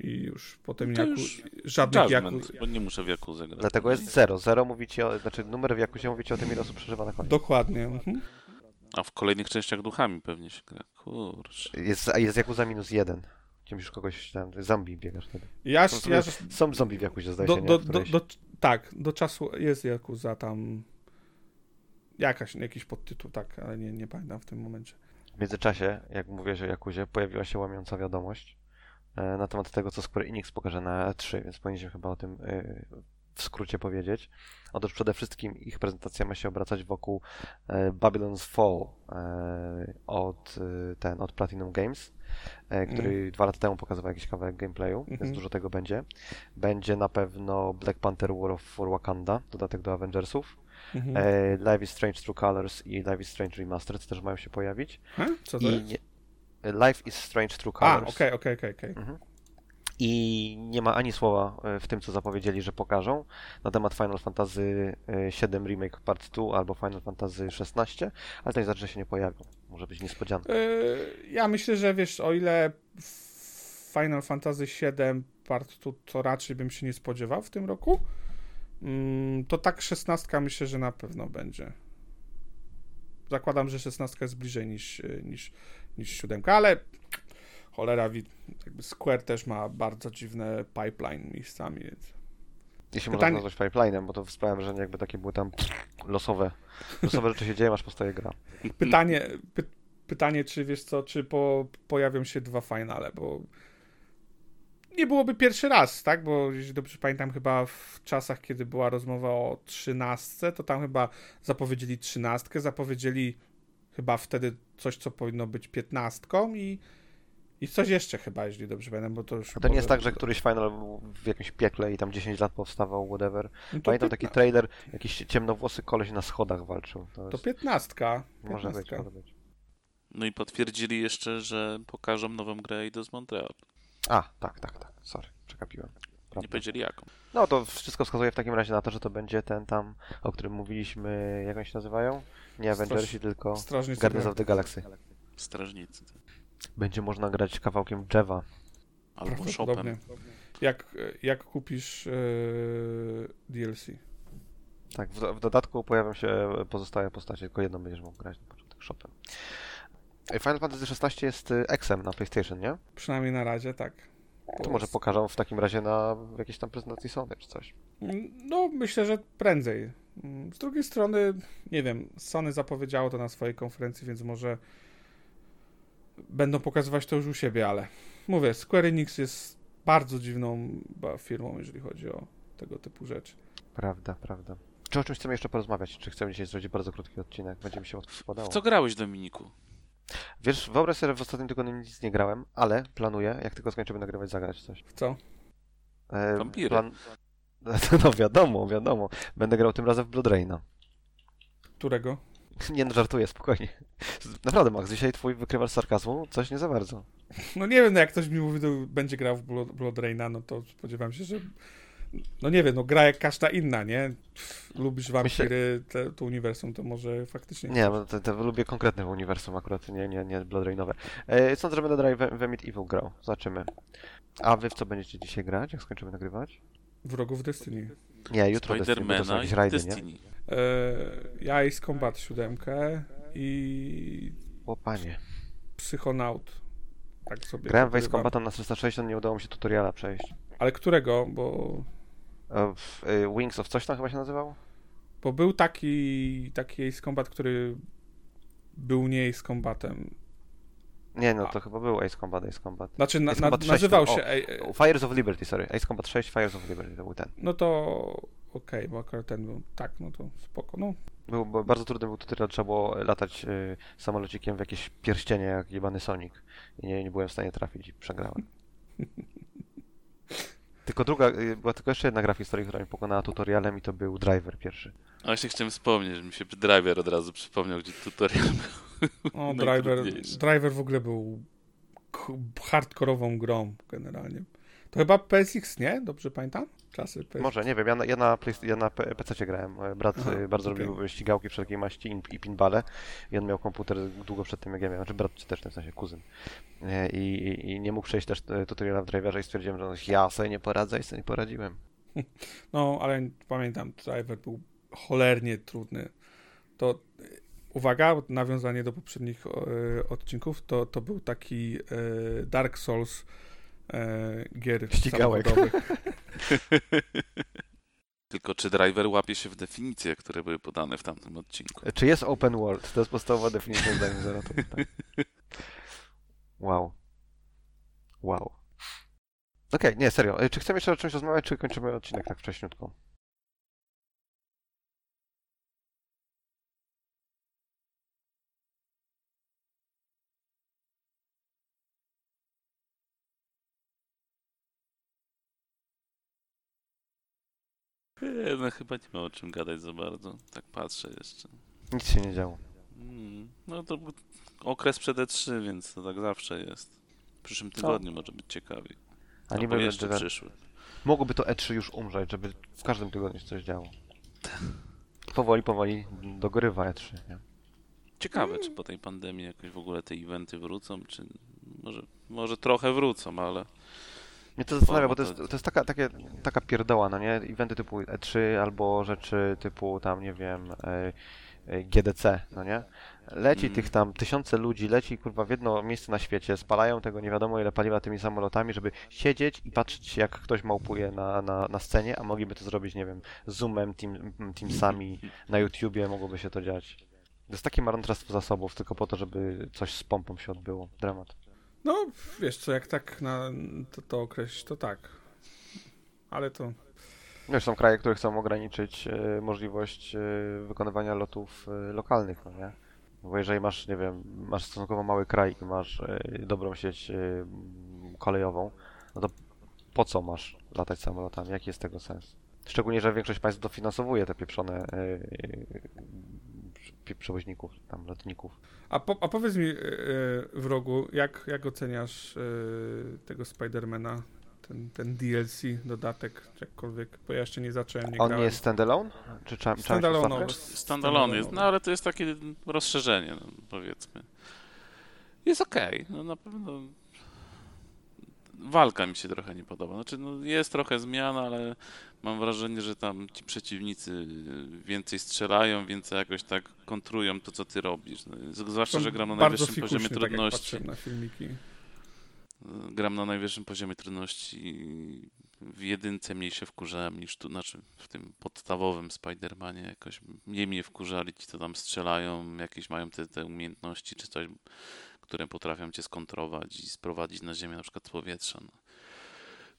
I już potem To Jaku, już żadnych Judgment, bo nie muszę w Jakuzę grać. Dlatego jest zero. Zero mówicie o, znaczy numer w Jakuzie mówicie o tym, ile osób przeżywa na koniec. Dokładnie. Mhm. A w kolejnych częściach duchami pewnie się gra. Kurczę. Jest, jest Jakuza minus jeden. Gdzie musisz kogoś tam, zombie biegasz wtedy. Ja, No, ja, Są zombie w Jakuzie, zdaje do, się, nie? do, do, do, tak, do czasu jest Jakuza tam jakaś, jakiś podtytuł, tak, ale nie, nie pamiętam w tym momencie. W międzyczasie, jak mówię o Jakuzie, pojawiła się łamiąca wiadomość e, na temat tego, co Square Enix pokaże na E3, więc powinniśmy chyba o tym e, w skrócie powiedzieć. Otóż przede wszystkim ich prezentacja ma się obracać wokół e, Babylon's Fall od, ten, od Platinum Games, e, który dwa lata temu pokazywał jakiś kawałek gameplayu, Mhm. więc dużo tego będzie. Będzie na pewno Black Panther War of for Wakanda, dodatek do Avengersów. Mhm. E, Life is Strange True Colors i Life is Strange Remastered też mają się pojawić. Ha? Co to I jest? Life is Strange True Colors. okej, okej, okej, okej. Mhm. I nie ma ani słowa e, w tym, co zapowiedzieli, że pokażą na temat Final Fantasy VII Remake Part 2 albo Final Fantasy XVI, ale to nie znaczy, że się nie pojawią. Może być niespodzianka. Yy, Ja myślę, że wiesz, o ile Final Fantasy VII Part 2 to raczej bym się nie spodziewał w tym roku, mm, to tak 16 myślę, że na pewno będzie. Zakładam, że 16 jest bliżej niż, niż, niż 7, ale cholera, jakby Square też ma bardzo dziwne pipeline miejscami, więc Jeśli pytanie- można nazwać pipelinem, bo to sprawia, że jakby takie były tam losowe, losowe rzeczy się dzieją, aż powstaje gra. Pytanie, py, pytanie, czy wiesz co, czy po, pojawią się dwa finale, bo nie byłoby pierwszy raz, tak? Bo jeśli dobrze pamiętam, chyba w czasach, kiedy była rozmowa o trzynastce, to tam chyba zapowiedzieli trzynastkę, zapowiedzieli chyba wtedy coś, co powinno być piętnastką i, i coś jeszcze chyba, jeśli dobrze pamiętam, bo to już... A to nie jest tak, że któryś final był w jakimś piekle i tam 10 lat powstawał, whatever. No to Pamiętam taki piętna- trailer, jakiś ciemnowłosy koleś na schodach walczył. To, To jest, piętnastka. może być, piętnastka. może być. No i potwierdzili jeszcze, że pokażą nową grę Eidos Montreal. A, tak, tak, tak. Sorry, przekapiłem. Nie Prawda. powiedzieli jaką. No to wszystko wskazuje w takim razie na to, że to będzie ten tam, o którym mówiliśmy, jak oni się nazywają? Nie Straż- Avengersi, tylko Strażnicy Guardians of the Galaxy. Strażnicy. Będzie można grać kawałkiem drzewa. Albo. Prawdopodobnie. Jak, jak kupisz yy, DLC. Tak, w, w dodatku pojawią się pozostałe postacie, tylko jedną będziesz mógł grać na początek, Chopin. Final Fantasy XVI jest y, Xem na PlayStation, nie? Przynajmniej na razie tak. To może pokażą w takim razie na jakiejś tam prezentacji Sony czy coś. No, myślę, że prędzej. Mm, Z drugiej strony, nie wiem, Sony zapowiedziało to na swojej konferencji, więc może będą pokazywać to już u siebie, ale mówię, Square Enix jest bardzo dziwną firmą, jeżeli chodzi o tego typu rzeczy. Prawda, prawda. Czy o czymś chcemy jeszcze porozmawiać? Czy chcemy dzisiaj zrobić bardzo krótki odcinek? Będzie mi się W składało. co grałeś, Dominiku? Wiesz, wyobraź sobie, że w ostatnim tygodniu nic nie grałem, ale planuję, jak tylko skończymy nagrywać, zagrać coś. W co? E, Wampiry. No wiadomo, wiadomo. Będę grał tym razem w Blood Raina. Którego? Nie no, żartuję, spokojnie. Naprawdę, Max, dzisiaj twój wykrywacz sarkazmu coś nie za bardzo. No nie wiem, no jak ktoś mi mówi, to będzie grał w Blood, Blood Raina, no to spodziewam się, że no nie wiem, no gra jak każda inna, nie? Pff, Lubisz wampiry, te, to uniwersum, to może faktycznie... Nie, bo to, to lubię konkretne uniwersum akurat, nie, nie, nie Blood Rainowe. E, sądzę, że będę dalej we, we Meat Evil grał. Zobaczymy. A wy w co będziecie dzisiaj grać, jak skończymy nagrywać? Wrogów Destiny. Nie, jutro Destiny, bo to są Spidermana jakieś i rajdy, nie? E, ja Ace Combat 7 i O panie. Psychonaut. Tak sobie Grałem w. Combatem na 360, nie udało mi się tutoriala przejść. Ale którego? Bo, E, w, e, Wings of coś tam chyba się nazywał? bo był taki, taki Ace Combat, który był nie Ace Combatem. Nie, no to chyba był Ace Combat, Ace Combat. Znaczy, na, Ace na, Combat 6 nazywał to- się... O, Fires of Liberty, sorry. Ace Combat 6, Fires of Liberty, to był ten. No to okej, bo akurat ten był... Tak, no to spoko. No, Był, bo bardzo trudny był tutorial, trzeba było latać y, samolocikiem w jakieś pierścienie jak jebany Sonic. I nie, nie byłem w stanie trafić i przegrałem. tylko druga, y, była tylko jeszcze jedna gra w historii, która mi pokonała tutorialem i to był Driver pierwszy. A właśnie chciałem wspomnieć, że mi się Driver od razu przypomniał, gdzie tutorial był. no driver, driver w ogóle był hardkorową grą generalnie. To chyba PSX, nie? Dobrze pamiętam? Czasy PSX. Może, nie wiem, ja na, ja na, play, ja na PC grałem. E, Brat Aha, e, bardzo okej. lubił ścigałki wszelkiej maści i, i pinballe. I on miał komputer długo przed tym, jak ja miałem. Znaczy brat też, w sensie kuzyn. E, I, i, I nie mógł przejść też tutoriala w driverze i stwierdziłem, że ja sobie nie poradzę i sobie nie poradziłem. No, ale pamiętam, driver był cholernie trudny. To uwaga, nawiązanie do poprzednich odcinków, to, to był taki Dark Souls e, gier Ścigałek. Tylko czy driver łapie się w definicje, które były podane w tamtym odcinku? E, Czy jest open world? To jest podstawowa definicja zdaniem zero. To, tak. Wow. Wow. Okej, nie, serio. E, Czy chcemy jeszcze o czymś rozmawiać, czy kończymy odcinek tak wcześniutko? Nie, no chyba nie ma o czym gadać za bardzo. Tak patrzę jeszcze. Nic się nie działo. Mm, no to był okres przed E3, więc to tak zawsze jest. W przyszłym tygodniu może być ciekawiej. A Albo niby jeszcze będzie, przyszły. mogłoby to E3 już umrzeć, żeby w każdym tygodniu się coś działo. Powoli, powoli dogrywa E3, nie? Ciekawe, czy po tej pandemii jakoś w ogóle te eventy wrócą, czy może, może trochę wrócą, ale Mnie to zastanawia, bo to to- jest, to jest taka, takie, taka pierdoła, no nie? Eventy typu E3 albo rzeczy typu tam, nie wiem, e, e, GDC, no nie? Leci Mm. tych tam tysiące ludzi, leci kurwa w jedno miejsce na świecie, spalają tego nie wiadomo ile paliwa tymi samolotami, żeby siedzieć i patrzeć jak ktoś małpuje na, na, na scenie, a mogliby to zrobić, nie wiem, Zoomem, team, Teamsami, na YouTubie mogłoby się to dziać. To jest takie marnotrawstwo zasobów, tylko po to, żeby coś z pompą się odbyło. Dramat. No, wiesz co, jak tak na to, to określić, to tak. Ale to... Wiesz, są kraje, które chcą ograniczyć e, możliwość e, wykonywania lotów e, lokalnych, no nie? Bo jeżeli masz, nie wiem, masz stosunkowo mały kraj i masz dobrą sieć kolejową, no to po co masz latać samolotami? Jaki jest tego sens? Szczególnie, że większość państw dofinansowuje te pieprzone pie- przewoźników, tam lotników. A, po, a powiedz mi, yy, wrogu, jak, jak oceniasz yy, tego Spidermana? Ten, ten DLC, dodatek, jakkolwiek, bo ja jeszcze nie zacząłem, nie On grałem. nie jest standalone? Czy trzeba podstawkę? standalone jest, no ale to jest takie rozszerzenie, no, powiedzmy. Jest okej, no na pewno walka mi się trochę nie podoba. Znaczy, no, jest trochę zmian, ale mam wrażenie, że tam ci przeciwnicy więcej strzelają, więcej jakoś tak kontrują to, co ty robisz. No, zwłaszcza, że gram na najwyższym poziomie tak trudności. na filmiki. Gram na najwyższym poziomie trudności. i W jedynce mniej się wkurzałem niż tu, znaczy w tym podstawowym Spider-Manie jakoś mniej mnie wkurzali ci, co tam strzelają, jakieś mają te, te umiejętności czy coś, które potrafią cię skontrować i sprowadzić na ziemię na przykład z powietrza. No.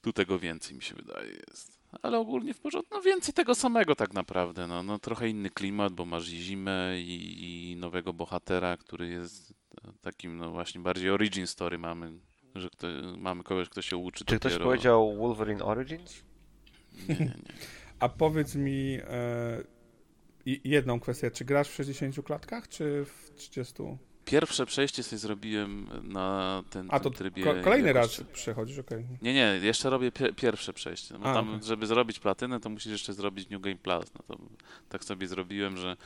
Tu tego więcej mi się wydaje jest. Ale ogólnie w porządku, no więcej tego samego tak naprawdę, no, no trochę inny klimat, bo masz i zimę i, i nowego bohatera, który jest e, takim no właśnie bardziej origin story mamy, że kto, mamy kogoś, kto się uczy Czy ktoś dopiero. powiedział Wolverine Origins? Nie, nie, nie. A powiedz mi e, jedną kwestię, czy grasz w 60 klatkach, czy w 30? Pierwsze przejście sobie zrobiłem na ten, A to trybie. ko- kolejny jakoś- raz przechodzisz, okej. Nie, nie, jeszcze robię pie pierwsze przejście. No, bo A, tam, okej. żeby zrobić platynę, to musisz jeszcze zrobić New Game Plus. No to tak sobie zrobiłem, że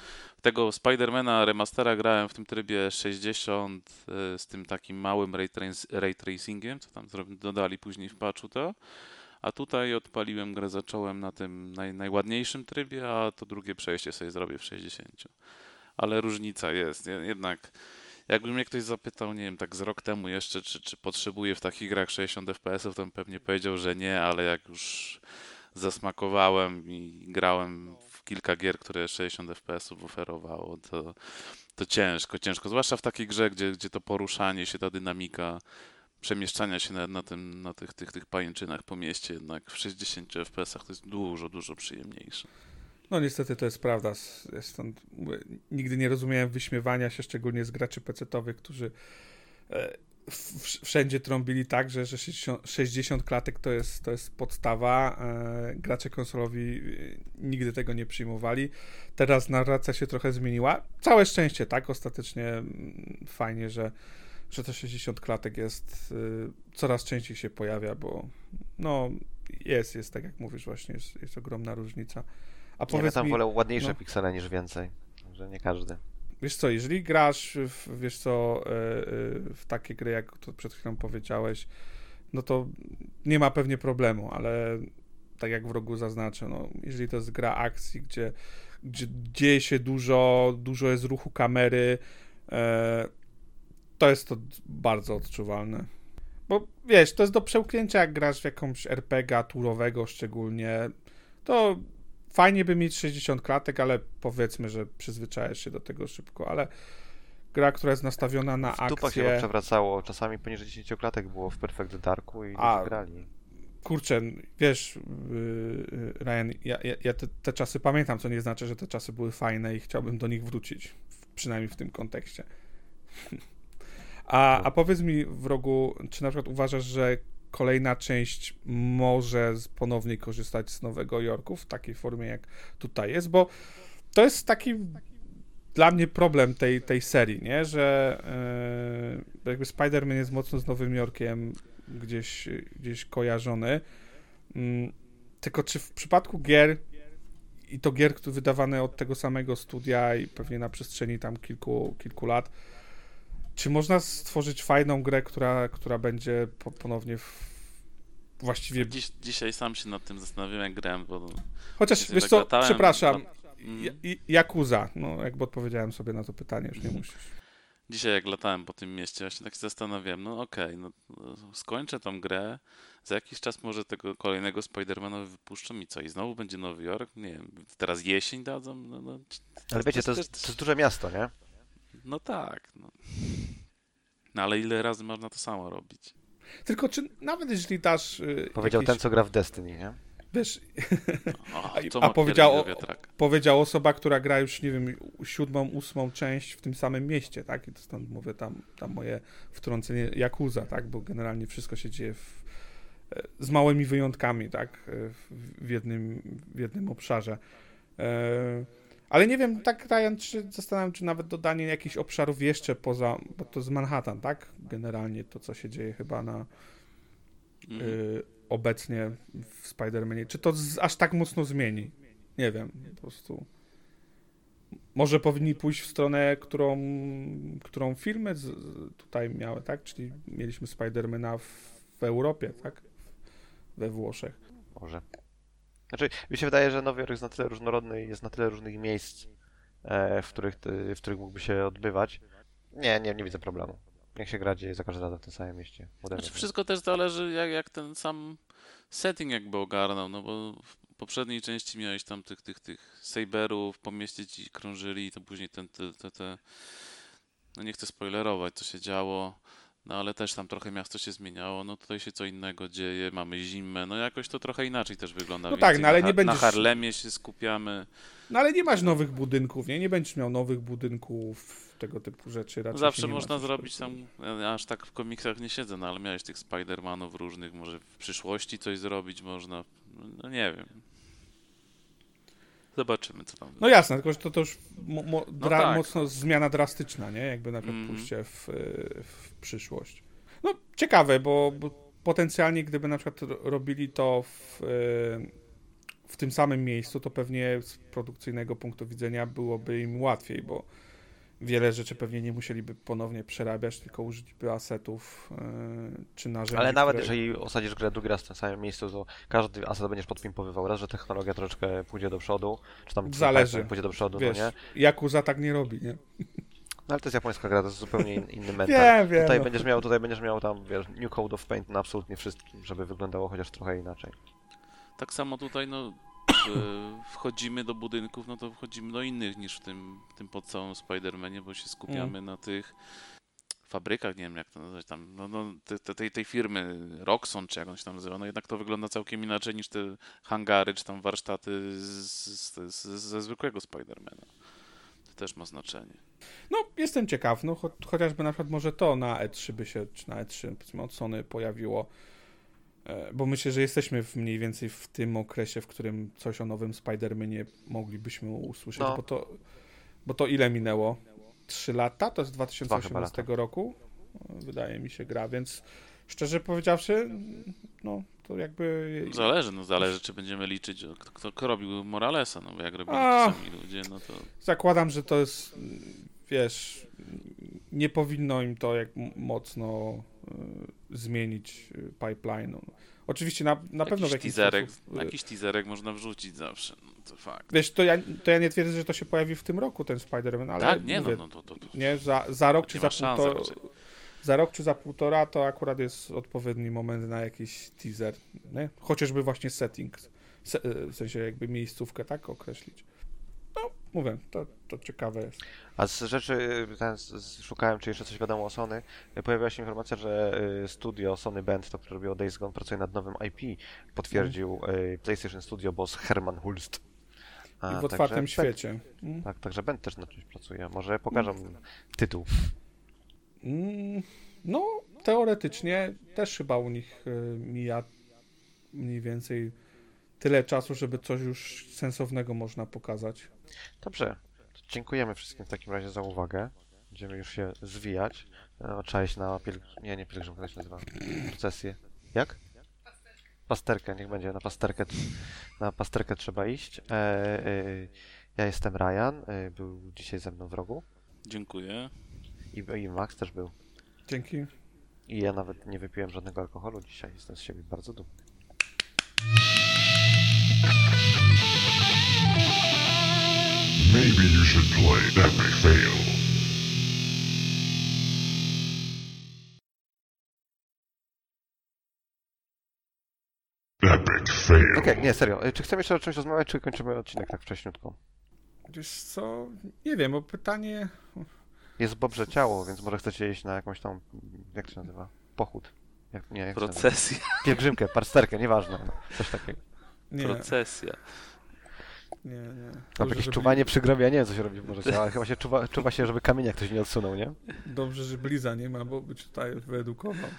tego Spidermana remastera grałem w tym trybie 60 y, z tym takim małym ray, ray tracingiem, co tam dodali później w patchu to. A tutaj odpaliłem grę, zacząłem na tym naj, najładniejszym trybie, a to drugie przejście sobie zrobię w 60. Ale różnica jest. Je- Jednak jakby mnie ktoś zapytał, nie wiem, tak z rok temu jeszcze, czy, czy potrzebuję w takich grach 60 FPS-ów, to bym pewnie powiedział, że nie, ale jak już zasmakowałem i grałem w kilka gier, które 60 FPS-ów oferowało, to, to ciężko, ciężko. Zwłaszcza w takiej grze, gdzie, gdzie to poruszanie się, ta dynamika przemieszczania się na, na, tym, na tych, tych, tych pajęczynach po mieście, jednak w 60 FPS-ach to jest dużo, dużo przyjemniejsze. No niestety to jest prawda. Stąd nigdy nie rozumiałem wyśmiewania się, szczególnie z graczy pecetowych, którzy e, wszędzie trąbili tak, że, że 60, 60 klatek to jest, to jest podstawa. E, gracze konsolowi e, nigdy tego nie przyjmowali. Teraz narracja się trochę zmieniła. Całe szczęście, tak? Ostatecznie mm, fajnie, że, że to 60 klatek jest, coraz częściej się pojawia, bo no jest, jest tak jak mówisz właśnie, jest, jest ogromna różnica. A Ja powiedz tam mi, wolę ładniejsze no. piksele niż więcej. Że nie każdy. wiesz co, jeżeli grasz w, wiesz co, y, y, w takie gry, jak to przed chwilą powiedziałeś, no to nie ma pewnie problemu, ale tak jak w rogu zaznaczę, no, jeżeli to jest gra akcji, gdzie, gdzie dzieje się dużo, dużo jest ruchu kamery, e, to jest to bardzo odczuwalne. Bo wiesz, to jest do przełknięcia, jak grasz w jakąś RPG turowego szczególnie, to fajnie by mieć 60 klatek, ale powiedzmy, że przyzwyczajasz się do tego szybko, ale gra, która jest nastawiona na W dupach się akcję... przewracało. Czasami poniżej 10 klatek było w Perfect Darku i A, grali. kurczę, wiesz, yy, Ryan, ja, ja, ja te, te czasy pamiętam, co nie znaczy, że te czasy były fajne i chciałbym do nich wrócić, przynajmniej w tym kontekście. A, a powiedz mi, wrogu, czy na przykład uważasz, że kolejna część może ponownie korzystać z Nowego Jorku w takiej formie, jak tutaj jest? Bo to jest taki dla mnie problem tej, tej serii, nie? Że yy, jakby Spider-Man jest mocno z Nowym Jorkiem gdzieś, gdzieś kojarzony. Mm, Tylko czy w przypadku gier i to gier, które wydawane od tego samego studia i pewnie na przestrzeni tam kilku, kilku lat, czy można stworzyć fajną grę, która, która będzie po, ponownie w, właściwie... Dziś, dzisiaj sam się nad tym zastanawiam, jak grałem, bo Chociaż, wiesz co, latałem, przepraszam, Mm. I- Yakuza, no jakby odpowiedziałem sobie na to pytanie, już nie musisz. Dzisiaj jak latałem po tym mieście, właśnie tak się zastanawiałem, no okej, no, no skończę tą grę, za jakiś czas może tego kolejnego Spidermana wypuszczą i co, i znowu będzie Nowy Jork? Nie wiem, teraz jesień dadzą? No, no, Ale wiecie, to to jest, jest- to jest duże miasto, nie? No tak, no. no. ale ile razy można to samo robić? Tylko czy nawet jeżeli dasz y, Powiedział jakieś, ten, co gra w Destiny, nie? wiesz, O, A- a powiedział- powiedział osoba, która gra już, nie wiem, siódmą, ósmą część w tym samym mieście, tak? I to stąd mówię tam, tam moje wtrącenie Yakuza, tak? Bo generalnie wszystko się dzieje w, e, z małymi wyjątkami, tak? E, W, w, jednym, w jednym obszarze. E, ale nie wiem, tak Ryan, czy zastanawiam, czy nawet dodanie jakichś obszarów jeszcze poza, bo to z Manhattan, tak? Generalnie to, co się dzieje chyba na, Mhm. y, obecnie w Spider-Manie. Czy to z, aż tak mocno zmieni? Nie wiem, po prostu. Może powinni pójść w stronę, którą, którą filmy z, z- tutaj miały, tak? Czyli mieliśmy Spidermana w, w Europie, tak? We Włoszech. Może. Znaczy, mi się wydaje, że Nowy Jork jest na tyle różnorodny i jest na tyle różnych miejsc, e, w których, w których mógłby się odbywać. Nie, nie, nie widzę problemu. Niech się gra dzieje za każdym razem w tym samym mieście. Znaczy wszystko też zależy, jak, jak ten sam setting jakby ogarnął, no bo w poprzedniej części miałeś tam tych, tych, tych saberów, po mieście ci krążyli, to później ten, te, te, te, no nie chcę spoilerować, co się działo, no ale też tam trochę miasto się zmieniało, no tutaj się co innego dzieje, mamy zimę, no jakoś to trochę inaczej też wygląda. No tak, no ale na, nie będziesz- Na Harlemie się skupiamy, No ale nie masz nowych budynków, nie? Nie będziesz miał nowych budynków, tego typu rzeczy. Raczej zawsze można zrobić tam, ja aż tak w komiksach nie siedzę, no ale miałeś tych Spider-Manów różnych, może w przyszłości coś zrobić można, no nie wiem. Zobaczymy, co tam No jasne, tylko że to, to już mo, dra, tak. mocno zmiana drastyczna, nie? Jakby na przykład Mhm. pójście w, y, w przyszłość. No ciekawe, bo, bo potencjalnie gdyby na przykład ro- robili to w, y, w tym samym miejscu, to pewnie z produkcyjnego punktu widzenia byłoby im łatwiej, bo wiele rzeczy pewnie nie musieliby ponownie przerabiać, tylko użyliby asetów y, czy narzędzi. Ale nawet które... jeżeli osadzisz grę drugi raz w tym samym miejscu, to każdy aset będziesz podpimpowywał. Raz, że technologia troszeczkę pójdzie do przodu, czy tam Zależy. pójdzie do przodu, Wiesz, no nie? Yakuza tak nie robi, nie? No ale to jest japońska gra, to jest zupełnie in, inny mental. Wiem, wiem. Tutaj no. będziesz miał, tutaj będziesz miał tam, wiesz, New Code of Paint na absolutnie wszystkim, żeby wyglądało chociaż trochę inaczej. Tak samo tutaj, no, e, wchodzimy do budynków, no to wchodzimy do innych niż w tym, tym podstawowym Spider-Manie, bo się skupiamy Mm. na tych fabrykach, nie wiem jak to nazwać tam, no, no te, te, tej, tej firmy Roxxon, czy jak on się tam nazywa, no jednak to wygląda całkiem inaczej niż te hangary, czy tam warsztaty z, z, z, ze zwykłego Spidermana. To też ma znaczenie. No, jestem ciekaw, no cho chociażby na przykład może to na E3 by się, czy na E3 powiedzmy od Sony pojawiło, e, bo myślę, że jesteśmy w mniej więcej w tym okresie, w którym coś o nowym Spider-Manie moglibyśmy usłyszeć, No. bo, to, bo to ile minęło? 3 lata? To jest z Dwa chyba 2018 roku? wydaje mi się, gra, więc szczerze powiedziawszy, no to jakby... Zależy, no zależy, czy będziemy liczyć, kto, kto, kto robił Moralesa, no bo jak robili A. sami ludzie, no to Zakładam, że to jest, wiesz, nie powinno im to jak mocno zmienić y, pipeline. Oczywiście na, na pewno w jakiś teaserek, sposób... y, jakiś teaserek można wrzucić zawsze, no to fakt. Wiesz, to ja, to ja nie twierdzę, że to się pojawi w tym roku, ten Spider-Man, ale tak, nie mówię, no, no to, to, to nie, za, za rok czy za półtora, za rok czy za półtora to akurat jest odpowiedni moment na jakiś teaser, nie? Chociażby właśnie setting, se, w sensie jakby miejscówkę tak określić. Mówię, to, to ciekawe jest. A z rzeczy, y, ten, szukałem, czy jeszcze coś wiadomo o Sony. Y, Pojawiła się informacja, że y, studio Sony Band, to które robiło Days Gone, pracuje nad nowym IP. Potwierdził y, PlayStation Studio boss Herman Hulst. A, I w także otwartym Band- świecie. Mm. Tak, także Band też nad czymś pracuje. Może pokażą tytuł. Mm, No, teoretycznie też chyba u nich mija mniej więcej tyle czasu, żeby coś już sensownego można pokazać. Dobrze. Dziękujemy wszystkim w takim razie za uwagę. Będziemy już się zwijać. E, Trzeba iść na pielgrzym... Nie, nie pielgrzymkę, to się nazywa. Procesję. Jak? Pasterkę, niech będzie. Na pasterkę, na pasterkę trzeba iść. E, e, ja jestem Ryan. E, był dzisiaj ze mną w rogu. Dziękuję. I, I Max też był. Dzięki. I ja nawet nie wypiłem żadnego alkoholu dzisiaj. Jestem z siebie bardzo dumny. Maybe you should play Epic Fail. Epic Fail. Okej, nie, serio. E, Czy chcemy jeszcze o czymś rozmawiać, czy kończymy odcinek tak wcześniutko? Wiesz co, nie wiem, bo pytanie... Jest Bobrze ciało, więc może chcecie iść na jakąś tam, jak to się nazywa? Pochód. Jak, nie, jak to się nazywa? Procesja, Pielgrzymkę, parsterkę, nieważne. No, coś takiego. Nie, procesja. Nie, nie. Dobrze, jakieś czuwanie przy grobie, ja nie wiem co się robi w Boże ciało, ale chyba się czuwa, czuwa się, żeby kamienia ktoś nie odsunął, nie? Bli... Dobrze, że Bliza nie ma, bo by cię tutaj wyedukował.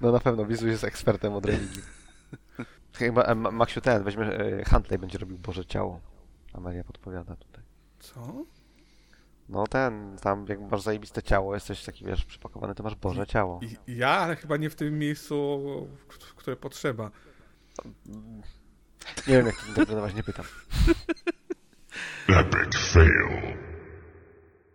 No na pewno, Wizu jest ekspertem od religii. Chyba Ma- Maksiu ten, weźmie, e, Huntley będzie robił Boże ciało. Amelia podpowiada tutaj. Co? No ten, tam jak masz zajebiste ciało, jesteś taki, wiesz, przypakowany, to masz Boże ciało. I, ja, ale chyba nie w tym miejscu, które potrzeba. Nie wiem jak to interpretować, nie pytam. Epic Fail.